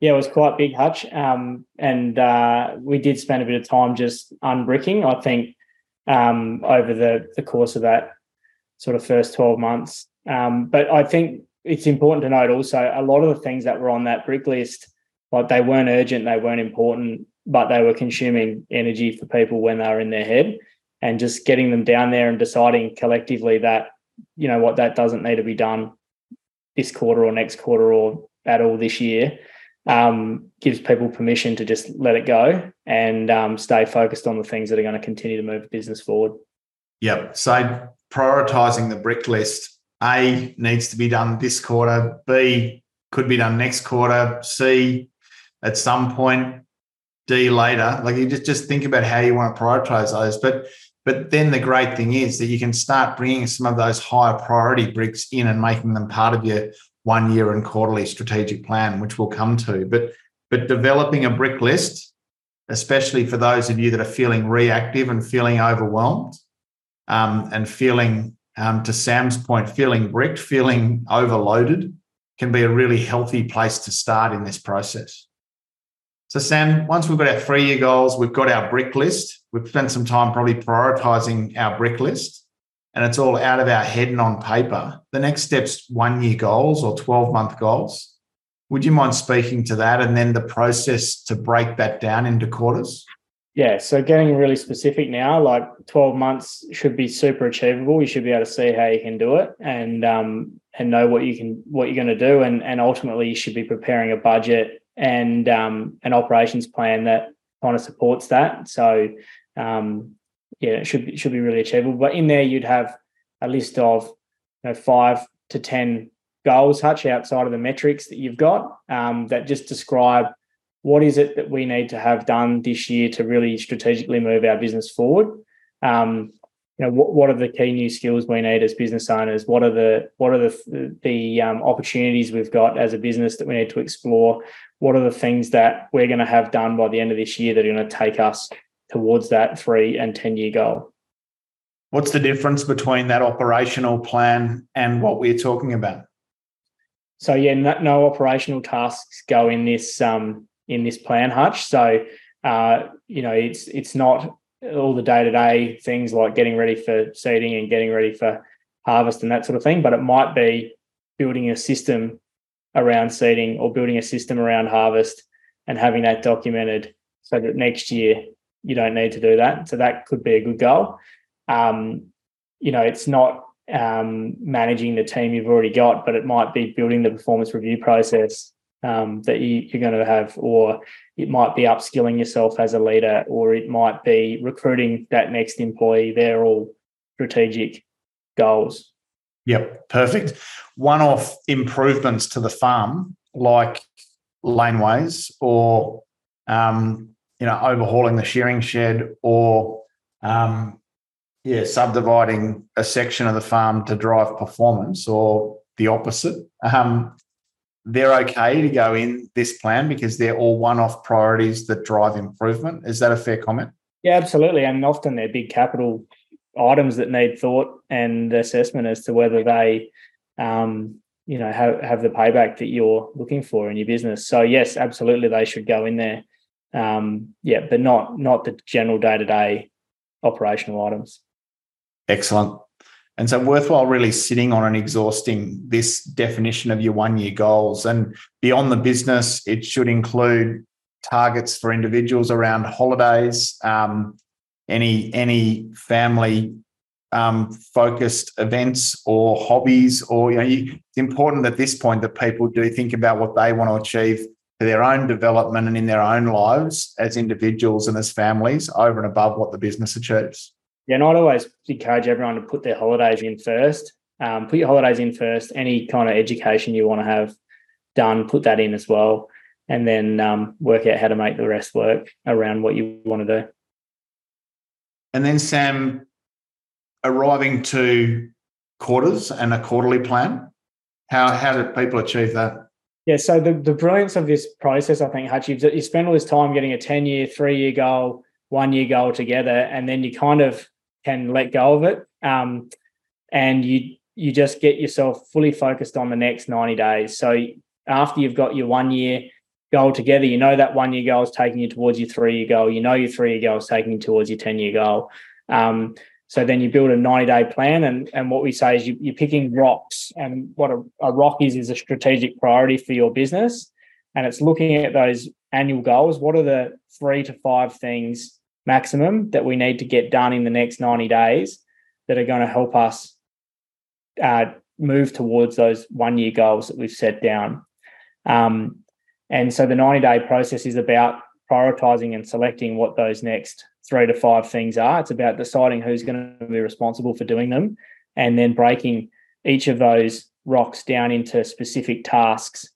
Yeah, it was quite big, Hutch. Um, and uh, we did spend a bit of time just unbricking, I think, um, over the, the course of that sort of first 12 months. Um, but I think it's important to note also a lot of the things that were on that brick list, like they weren't urgent, they weren't important, but they were consuming energy for people when they were in their head. And just getting them down there and deciding collectively that, you know what, that doesn't need to be done this quarter or next quarter or at all this year um, gives people permission to just let it go and um, stay focused on the things that are going to continue to move the business forward. Yep. So prioritizing the brick list, A needs to be done this quarter, B could be done next quarter, C at some point, D later. Like you just, just think about how you want to prioritize those. But but then the great thing is that you can start bringing some of those higher priority bricks in and making them part of your one year and quarterly strategic plan, which we'll come to. But but developing a brick list, especially for those of you that are feeling reactive and feeling overwhelmed, um, and feeling um, to Sam's point, feeling bricked, feeling overloaded, can be a really healthy place to start in this process. So, Sam, once we've got our three year goals, we've got our brick list, we've spent some time probably prioritizing our brick list, and it's all out of our head and on paper. The next step's one year goals or 12 month goals. Would you mind speaking to that and then the process to break that down into quarters? Yeah, so getting really specific now, like 12 months should be super achievable. You should be able to see how you can do it and um, and know what you can what you're going to do, and and ultimately you should be preparing a budget and um, an operations plan that kind of supports that. So um, yeah, it should be, should be really achievable. But in there, you'd have a list of you know, five to ten goals, Hutch, outside of the metrics that you've got um, that just describe what is it that we need to have done this year to really strategically move our business forward. Um, you know, what, what are the key new skills we need as business owners? What are the what are the the um, opportunities we've got as a business that we need to explore? what are the things that we're going to have done by the end of this year that are going to take us towards that three and 10 year goal. What's the difference between that operational plan and what we're talking about? So yeah, no, no operational tasks go in this um, in this plan, Hutch. So uh, you know, it's it's not all the day to day things like getting ready for seeding and getting ready for harvest and that sort of thing, but it might be building a system around seeding or building a system around harvest and having that documented so that next year you don't need to do that. So that could be a good goal. Um, you know, it's not um, managing the team you've already got, but it might be building the performance review process um, that you, you're going to have, or it might be upskilling yourself as a leader, or it might be recruiting that next employee. They're all strategic goals. Yep, perfect. One off improvements to the farm, like laneways or um, you know overhauling the shearing shed or um, yeah subdividing a section of the farm to drive performance or the opposite. Um, they're okay to go in this plan because they're all one-off priorities that drive improvement. Is that a fair comment? Yeah, absolutely. And often they're big capital items that need thought and assessment as to whether they um, you know have, have the payback that you're looking for in your business so yes absolutely they should go in there um, yeah but not not the general day-to-day operational items excellent and so worthwhile really sitting on and exhausting this definition of your one year goals. And beyond the business it should include targets for individuals around holidays um, any any family um, focused events or hobbies or you know you, it's important at this point that people do think about what they want to achieve for their own development and in their own lives as individuals and as families over and above what the business achieves yeah and i'd always encourage everyone to put their holidays in first um, put your holidays in first any kind of education you want to have done put that in as well and then um, work out how to make the rest work around what you want to do and then Sam arriving to quarters and a quarterly plan. How how did people achieve that? Yeah, so the, the brilliance of this process, I think, Hutch, you, you spend all this time getting a 10 year, three year goal, one year goal together, and then you kind of can let go of it. Um, and you you just get yourself fully focused on the next 90 days. So after you've got your one year goal together, you know that one year goal is taking you towards your three year goal. You know your three year goal is taking you towards your 10 year goal. Um, so then you build a 90 day plan. And, and what we say is you, are picking rocks. And what a, a rock is, is a strategic priority for your business. And it's looking at those annual goals. What are the three to five things maximum that we need to get done in the next 90 days that are going to help us uh, move towards those one year goals that we've set down. Um, and so the 90 day process is about prioritizing and selecting what those next three to five things are. It's about deciding who's going to be responsible for doing them and then breaking each of those rocks down into specific tasks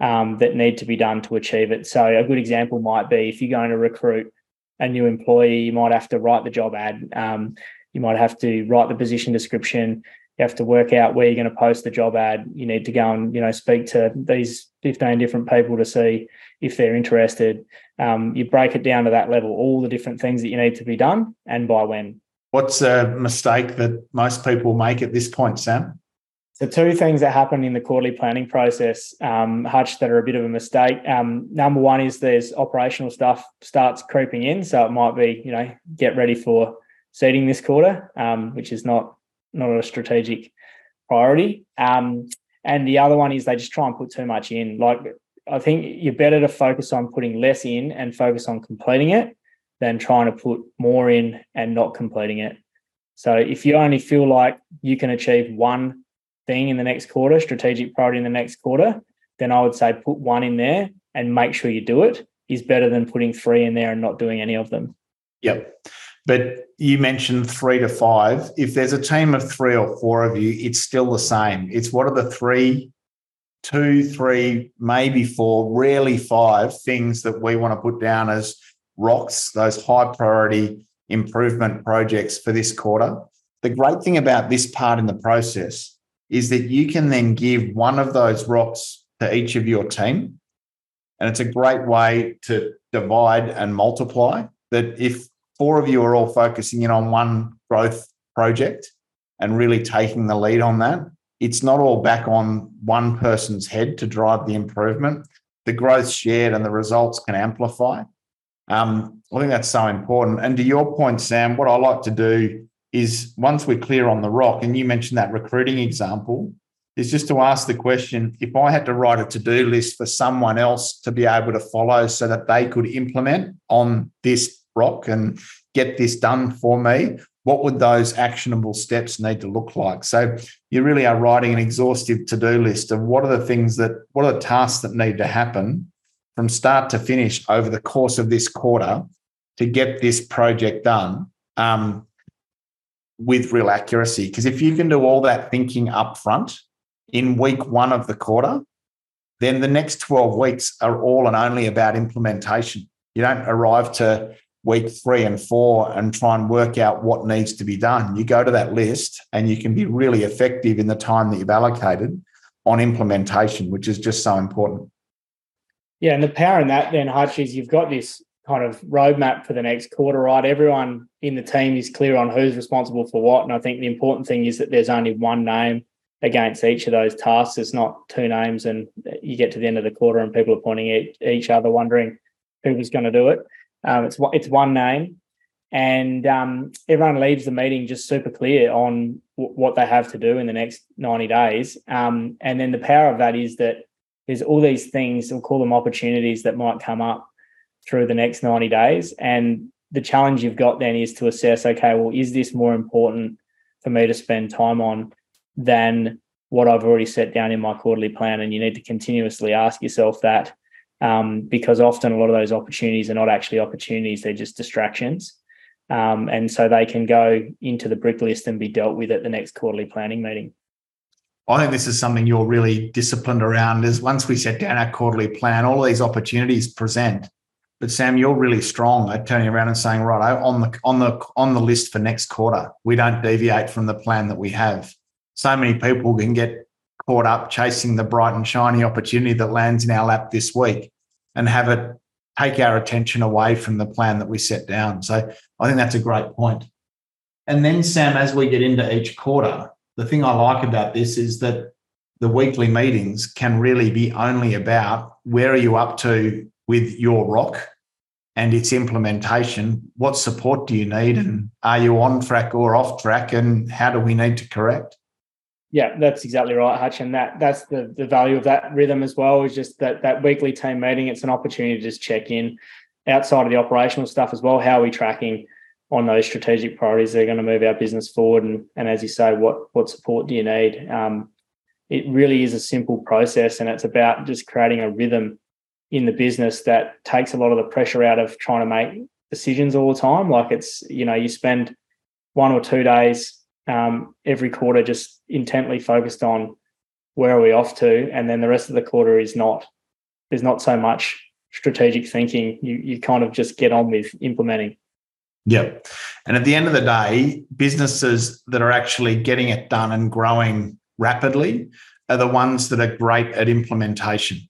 um, that need to be done to achieve it. So, a good example might be if you're going to recruit a new employee, you might have to write the job ad, um, you might have to write the position description, you have to work out where you're going to post the job ad. You need to go and you know speak to these 15 different people to see if they're interested. Um, you break it down to that level, all the different things that you need to be done, and by when. What's a mistake that most people make at this point, Sam? The two things that happen in the quarterly planning process, um, Hutch, that are a bit of a mistake. Um, number one is there's operational stuff starts creeping in, so it might be you know get ready for seeding this quarter, um, which is not not a strategic priority. Um, and the other one is they just try and put too much in. Like I think you're better to focus on putting less in and focus on completing it than trying to put more in and not completing it. So if you only feel like you can achieve one thing in the next quarter, strategic priority in the next quarter, then I would say put one in there and make sure you do it is better than putting three in there and not doing any of them. Yep. But you mentioned three to five. If there's a team of three or four of you, it's still the same. It's what are the three, two, three, maybe four, rarely five things that we want to put down as rocks, those high priority improvement projects for this quarter. The great thing about this part in the process is that you can then give one of those rocks to each of your team. And it's a great way to divide and multiply. That if four of you are all focusing in on one growth project and really taking the lead on that. It's not all back on one person's head to drive the improvement. The growth shared and the results can amplify. Um, I think that's so important. And to your point, Sam, what I like to do is once we're clear on the rock, and you mentioned that recruiting example, is just to ask the question if I had to write a to do list for someone else to be able to follow so that they could implement on this rock and get this done for me, what would those actionable steps need to look like? So you really are writing an exhaustive to-do list of what are the things that, what are the tasks that need to happen from start to finish over the course of this quarter to get this project done um, with real accuracy. Because if you can do all that thinking up front in week one of the quarter, then the next 12 weeks are all and only about implementation. You don't arrive to week three and four and try and work out what needs to be done. You go to that list and you can be really effective in the time that you've allocated on implementation, which is just so important. Yeah, and the power in that then, Hutch, is you've got this kind of roadmap for the next quarter, right? Everyone in the team is clear on who's responsible for what. And I think the important thing is that there's only one name against each of those tasks. It's not two names and you get to the end of the quarter and people are pointing at each other wondering who was going to do it. Um, it's it's one name, and um, everyone leaves the meeting just super clear on w- what they have to do in the next ninety days. Um, and then the power of that is that there's all these things we'll call them opportunities that might come up through the next ninety days, and the challenge you've got then is to assess, okay, well, is this more important for me to spend time on than what I've already set down in my quarterly plan? And you need to continuously ask yourself that um, because often a lot of those opportunities are not actually opportunities, they're just distractions. Um, and so they can go into the brick list and be dealt with at the next quarterly planning meeting. I think this is something you're really disciplined around is once we set down our quarterly plan, all these opportunities present. But Sam, you're really strong at turning around and saying, right, on the on the on the list for next quarter, we don't deviate from the plan that we have. So many people can get caught up chasing the bright and shiny opportunity that lands in our lap this week and have it take our attention away from the plan that we set down. So I think that's a great point. And then, Sam, as we get into each quarter, the thing I like about this is that the weekly meetings can really be only about where are you up to with your rock and its implementation? What support do you need? And are you on track or off track? And how do we need to correct? Yeah, that's exactly right, Hutch. And that that's the the value of that rhythm as well, is just that that weekly team meeting. It's an opportunity to just check in outside of the operational stuff as well. How are we tracking on those strategic priorities that are going to move our business forward? And and as you say, what what support do you need? Um, it really is a simple process and it's about just creating a rhythm in the business that takes a lot of the pressure out of trying to make decisions all the time. Like it's, you know, you spend one or two days um, every quarter just intently focused on where are we off to, and then the rest of the quarter is not. There's not so much strategic thinking. You you kind of just get on with implementing. Yep. And at the end of the day, businesses that are actually getting it done and growing rapidly are the ones that are great at implementation.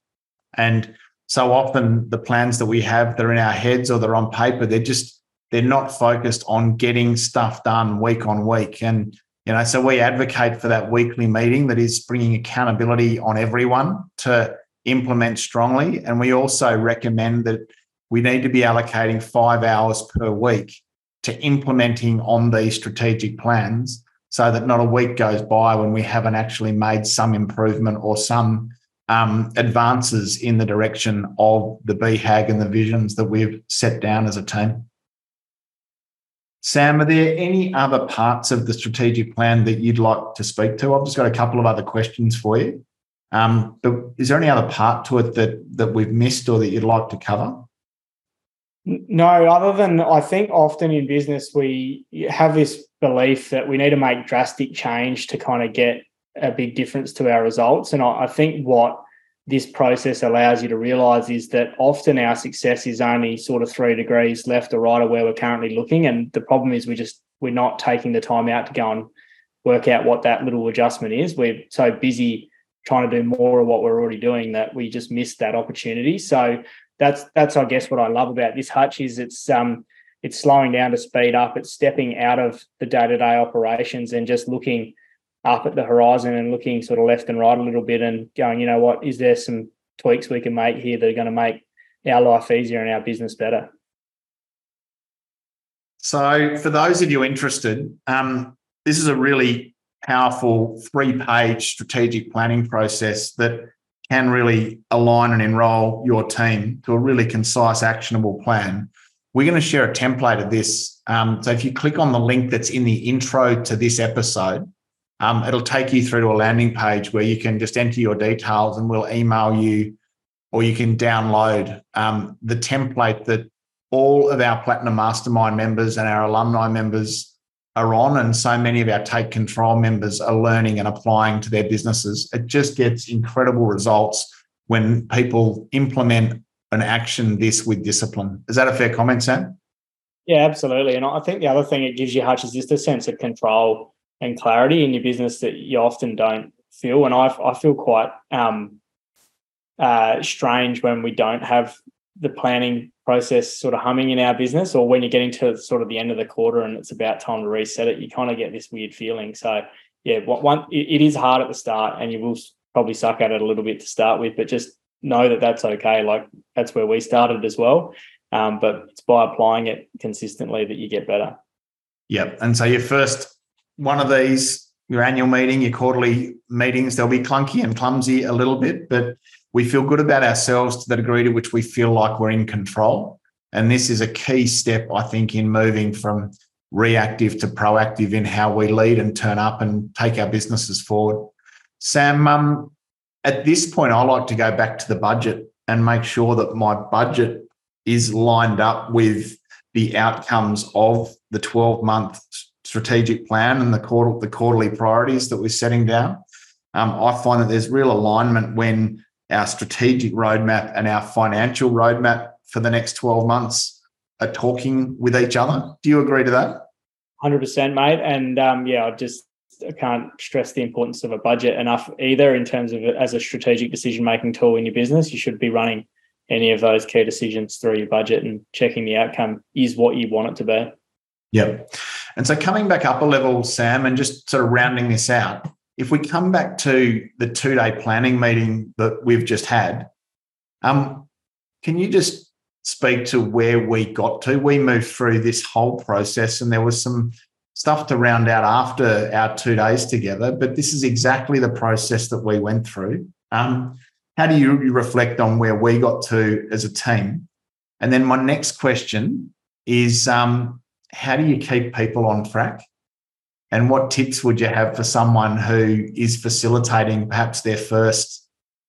And so often the plans that we have that are in our heads or they're on paper, they're just they're not focused on getting stuff done week on week. And, you know, so we advocate for that weekly meeting that is bringing accountability on everyone to implement strongly. And we also recommend that we need to be allocating five hours per week to implementing on these strategic plans so that not a week goes by when we haven't actually made some improvement or some um, advances in the direction of the BHAG and the visions that we've set down as a team. Sam, are there any other parts of the strategic plan that you'd like to speak to? I've just got a couple of other questions for you. Um, but is there any other part to it that that we've missed or that you'd like to cover? No, other than I think often in business we have this belief that we need to make drastic change to kind of get a big difference to our results. And I, I think what this process allows you to realize is that often our success is only sort of three degrees left or right of where we're currently looking. And the problem is we just we're not taking the time out to go and work out what that little adjustment is. We're so busy trying to do more of what we're already doing that we just miss that opportunity. So that's that's I guess what I love about this hutch is it's um it's slowing down to speed up. It's stepping out of the day to day operations and just looking up at the horizon and looking sort of left and right a little bit and going, you know what, is there some tweaks we can make here that are going to make our life easier and our business better? So, for those of you interested, um, this is a really powerful three page strategic planning process that can really align and enroll your team to a really concise, actionable plan. We're going to share a template of this. Um, so, if you click on the link that's in the intro to this episode, um, it'll take you through to a landing page where you can just enter your details and we'll email you or you can download um, the template that all of our Platinum Mastermind members and our alumni members are on. And so many of our Take Control members are learning and applying to their businesses. It just gets incredible results when people implement and action this with discipline. Is that a fair comment, Sam? Yeah, absolutely. And I think the other thing it gives you, Hutch, is just a sense of control and clarity in your business that you often don't feel. And I, I feel quite um, uh, strange when we don't have the planning process sort of humming in our business, or when you're getting to sort of the end of the quarter and it's about time to reset it, you kind of get this weird feeling. So, yeah, what one it, is hard at the start, and you will probably suck at it a little bit to start with, but just know that that's okay. Like that's where we started as well. Um, but it's by applying it consistently that you get better. Yep. And so your first one of these, your annual meeting, your quarterly meetings, they'll be clunky and clumsy a little bit, but we feel good about ourselves to the degree to which we feel like we're in control. And this is a key step, I think, in moving from reactive to proactive in how we lead and turn up and take our businesses forward. Sam, um, at this point, I like to go back to the budget and make sure that my budget is lined up with the outcomes of the 12 month strategic plan and the quarter, the quarterly priorities that we're setting down. Um, I find that there's real alignment when our strategic roadmap and our financial roadmap for the next 12 months are talking with each other. Do you agree to that? 100%, mate. And um, yeah, I just I can't stress the importance of a budget enough either in terms of it as a strategic decision making tool in your business. You should be running any of those key decisions through your budget and checking the outcome is what you want it to be. Yep. And so coming back up a level, Sam, and just sort of rounding this out, if we come back to the two day planning meeting that we've just had, um, can you just speak to where we got to? We moved through this whole process and there was some stuff to round out after our two days together, but this is exactly the process that we went through. Um, how do you reflect on where we got to as a team? And then my next question is um, how do you keep people on track? And what tips would you have for someone who is facilitating perhaps their first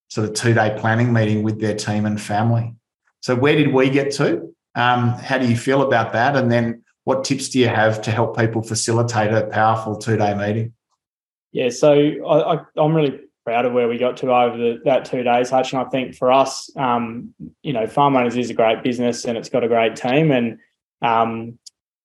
sort of two day planning meeting with their team and family? So, where did we get to? Um, how do you feel about that? And then, what tips do you have to help people facilitate a powerful two day meeting? Yeah, so I, am really proud of where we got to over the, that two days, Hutch. And I think for us, um, you know, Farm Owners is a great business and it's got a great team. And um,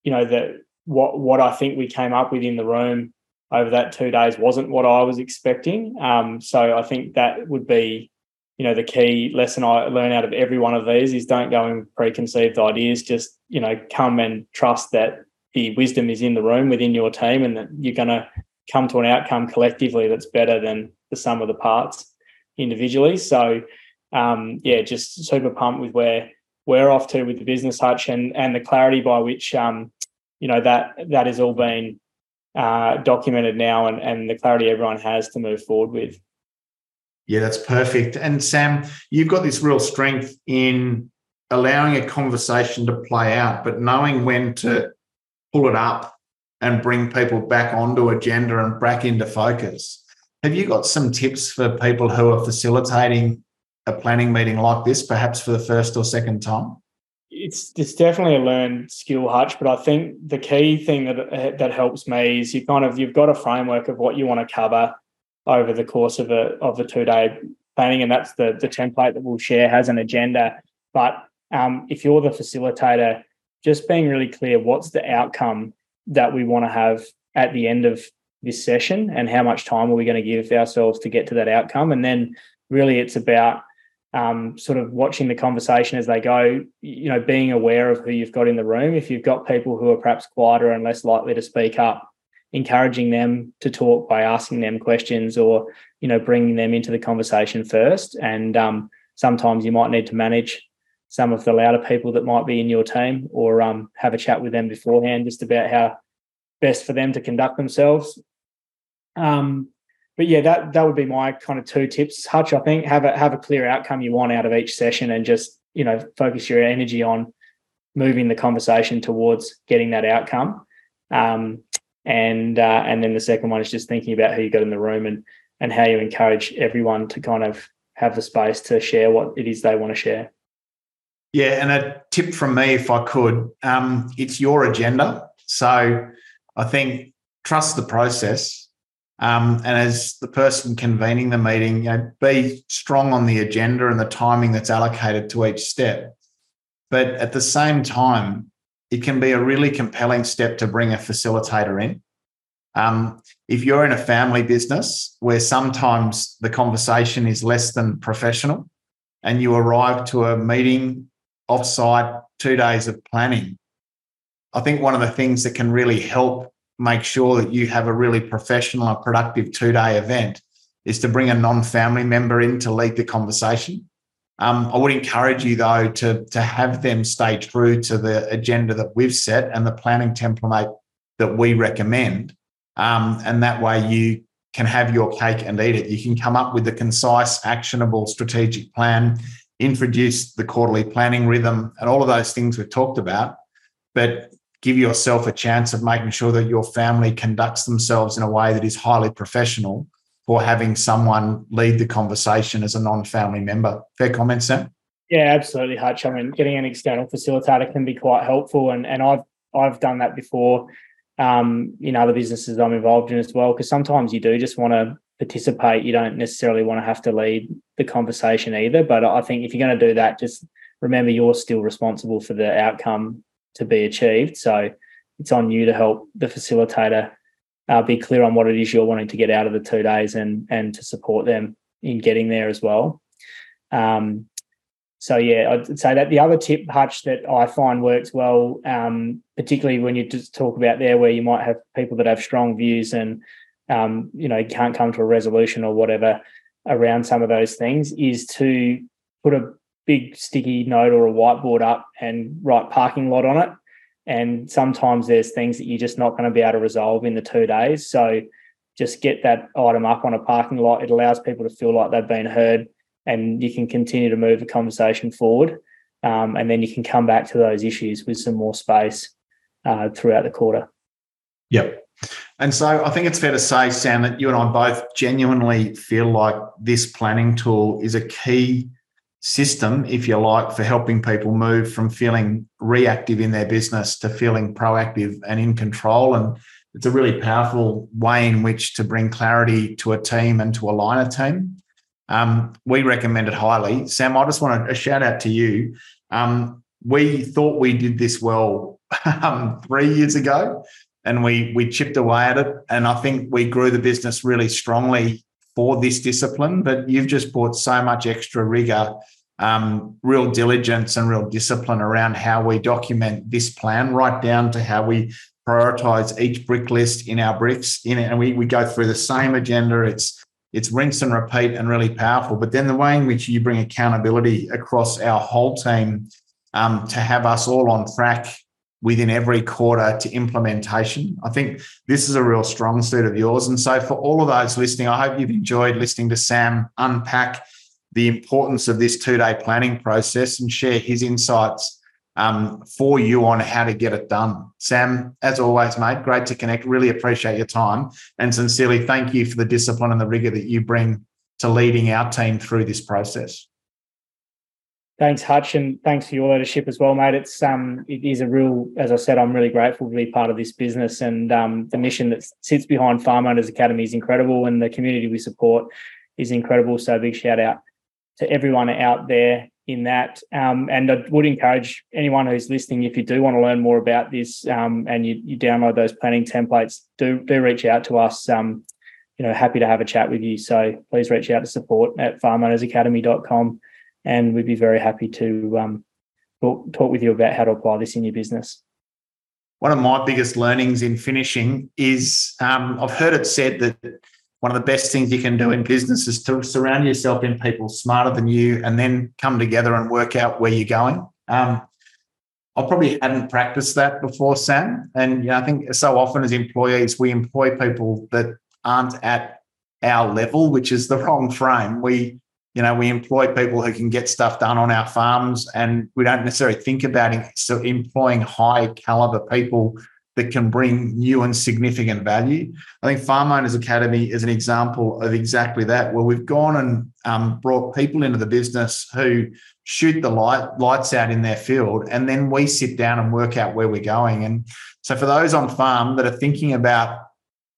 you know that what what I think we came up with in the room over that two days wasn't what I was expecting. Um, so I think that would be, you know, the key lesson I learn out of every one of these is don't go in preconceived ideas. Just you know, come and trust that the wisdom is in the room within your team, and that you're going to come to an outcome collectively that's better than the sum of the parts individually. So um, yeah, just super pumped with where we're off to with the business hutch and and the clarity by which um, you know that that has all been uh, documented now and and the clarity everyone has to move forward with. Yeah, that's perfect. And Sam, you've got this real strength in allowing a conversation to play out, but knowing when to pull it up and bring people back onto agenda and back into focus. Have you got some tips for people who are facilitating a planning meeting like this, perhaps for the first or second time? It's it's definitely a learned skill, Hutch. But I think the key thing that that helps me is you kind of you've got a framework of what you want to cover over the course of a of the two day planning, and that's the the template that we'll share has an agenda. But um, if you're the facilitator, just being really clear, what's the outcome that we want to have at the end of this session, and how much time are we going to give ourselves to get to that outcome, and then really it's about um, sort of watching the conversation as they go, you know, being aware of who you've got in the room. If you've got people who are perhaps quieter and less likely to speak up, encouraging them to talk by asking them questions or, you know, bringing them into the conversation first. And um, sometimes you might need to manage some of the louder people that might be in your team or um, have a chat with them beforehand just about how best for them to conduct themselves. Um, but yeah, that that would be my kind of two tips, Hutch. I think have a have a clear outcome you want out of each session, and just you know focus your energy on moving the conversation towards getting that outcome. Um, and uh, and then the second one is just thinking about who you got in the room and and how you encourage everyone to kind of have the space to share what it is they want to share. Yeah, and a tip from me, if I could, um, it's your agenda. So I think trust the process um, and as the person convening the meeting, you know, be strong on the agenda and the timing that's allocated to each step. But at the same time, it can be a really compelling step to bring a facilitator in. Um, if you're in a family business where sometimes the conversation is less than professional and you arrive to a meeting offsite, two days of planning, I think one of the things that can really help make sure that you have a really professional and productive two day event is to bring a non family member in to lead the conversation. Um, I would encourage you, though, to, to have them stay true to the agenda that we've set and the planning template that we recommend. Um, and that way you can have your cake and eat it. You can come up with a concise, actionable strategic plan, introduce the quarterly planning rhythm, and all of those things we've talked about. But give yourself a chance of making sure that your family conducts themselves in a way that is highly professional for having someone lead the conversation as a non-family member. Fair comment, Sam? Yeah, absolutely, Hutch. I mean, getting an external facilitator can be quite helpful, and and I've I've done that before um, in other businesses I'm involved in as well. Because sometimes you do just want to participate. You don't necessarily want to have to lead the conversation either. But I think if you're going to do that, just remember you're still responsible for the outcome to be achieved. So it's on you to help the facilitator uh, be clear on what it is you're wanting to get out of the two days and and to support them in getting there as well. Um, so yeah, I'd say that the other tip, Hutch, that I find works well, um, particularly when you just talk about there where you might have people that have strong views and um, you know can't come to a resolution or whatever around some of those things, is to put a big sticky note or a whiteboard up and write parking lot on it. And sometimes there's things that you're just not going to be able to resolve in the two days. So just get that item up on a parking lot. It allows people to feel like they've been heard and you can continue to move the conversation forward. Um, and then you can come back to those issues with some more space uh, throughout the quarter. Yep. And so I think it's fair to say, Sam, that you and I both genuinely feel like this planning tool is a key system, if you like, for helping people move from feeling reactive in their business to feeling proactive and in control. And it's a really powerful way in which to bring clarity to a team and to align a team. Um, we recommend it highly. Sam, I just want a shout out to you. Um, we thought we did this well um, three years ago, and we we chipped away at it. And I think we grew the business really strongly for this discipline. But you've just brought so much extra rigor, um, real diligence, and real discipline around how we document this plan, right down to how we prioritize each rock list in our rocks in it, and we we go through the same agenda. It's it's rinse and repeat and really powerful. But then the way in which you bring accountability across our whole team um, to have us all on track within every quarter to implementation. I think this is a real strong suit of yours. And so, for all of those listening, I hope you've enjoyed listening to Sam unpack the importance of this two day planning process and share his insights um, for you on how to get it done. Sam, as always, mate, great to connect. Really appreciate your time and sincerely thank you for the discipline and the rigor that you bring to leading our team through this process. Thanks, Hutch, and thanks for your leadership as well, mate. It's um, it is a real, as I said, I'm really grateful to be part of this business, and um, the mission that sits behind Farm Owners Academy is incredible, and the community we support is incredible. So, big shout out to everyone out there in that. Um, and I would encourage anyone who's listening, if you do want to learn more about this um, and you, you, download those planning templates, do do reach out to us. Um, you know, happy to have a chat with you. So please reach out to support at farmownersacademy.com and we'd be very happy to um, talk, talk with you about how to apply this in your business. One of my biggest learnings in finishing is um, I've heard it said that one of the best things you can do in business is to surround yourself in people smarter than you and then come together and work out where you're going. Um, I probably hadn't practiced that before, Sam. And you know, I think so often as employees, we employ people that aren't at our level, which is the wrong frame. We, you know, we employ people who can get stuff done on our farms, and we don't necessarily think about employing high caliber people that can bring new and significant value. I think Farm Owners Academy is an example of exactly that, where we've gone and um, brought people into the business who shoot the light, lights out in their field, and then we sit down and work out where we're going. And so, for those on farm that are thinking about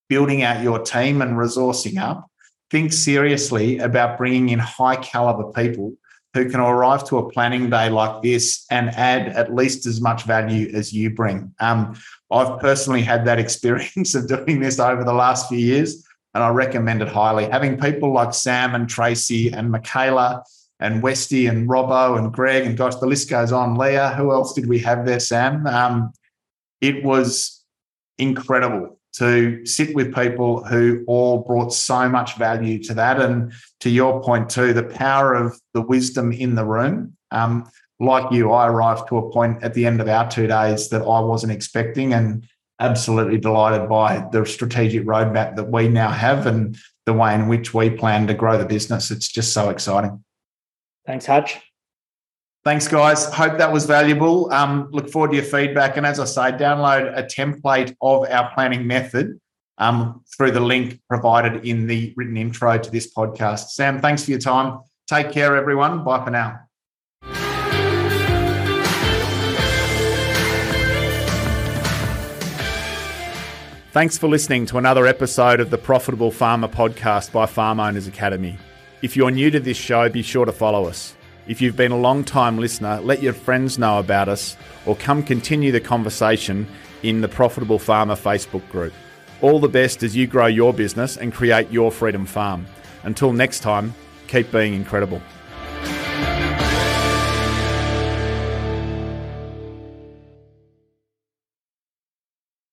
building out your team and resourcing up, think seriously about bringing in high caliber people who can arrive to a planning day like this and add at least as much value as you bring. Um, I've personally had that experience of doing this over the last few years, and I recommend it highly. Having people like Sam and Tracy and Michaela and Westy and Robbo and Greg and gosh, the list goes on. Leah, who else did we have there, Sam? Um, it was incredible to sit with people who all brought so much value to that. And to your point, too, the power of the wisdom in the room. Um, like you, I arrived to a point at the end of our two days that I wasn't expecting and absolutely delighted by the strategic roadmap that we now have and the way in which we plan to grow the business. It's just so exciting. Thanks, Hutch. Thanks, guys. Hope that was valuable. Um, look forward to your feedback. And as I say, download a template of our planning method um, through the link provided in the written intro to this podcast. Sam, thanks for your time. Take care, everyone. Bye for now. Thanks for listening to another episode of the Profitable Farmer podcast by Farm Owners Academy. If you're new to this show, be sure to follow us. If you've been a long time listener, let your friends know about us or come continue the conversation in the Profitable Farmer Facebook group. All the best as you grow your business and create your freedom farm. Until next time, keep being incredible.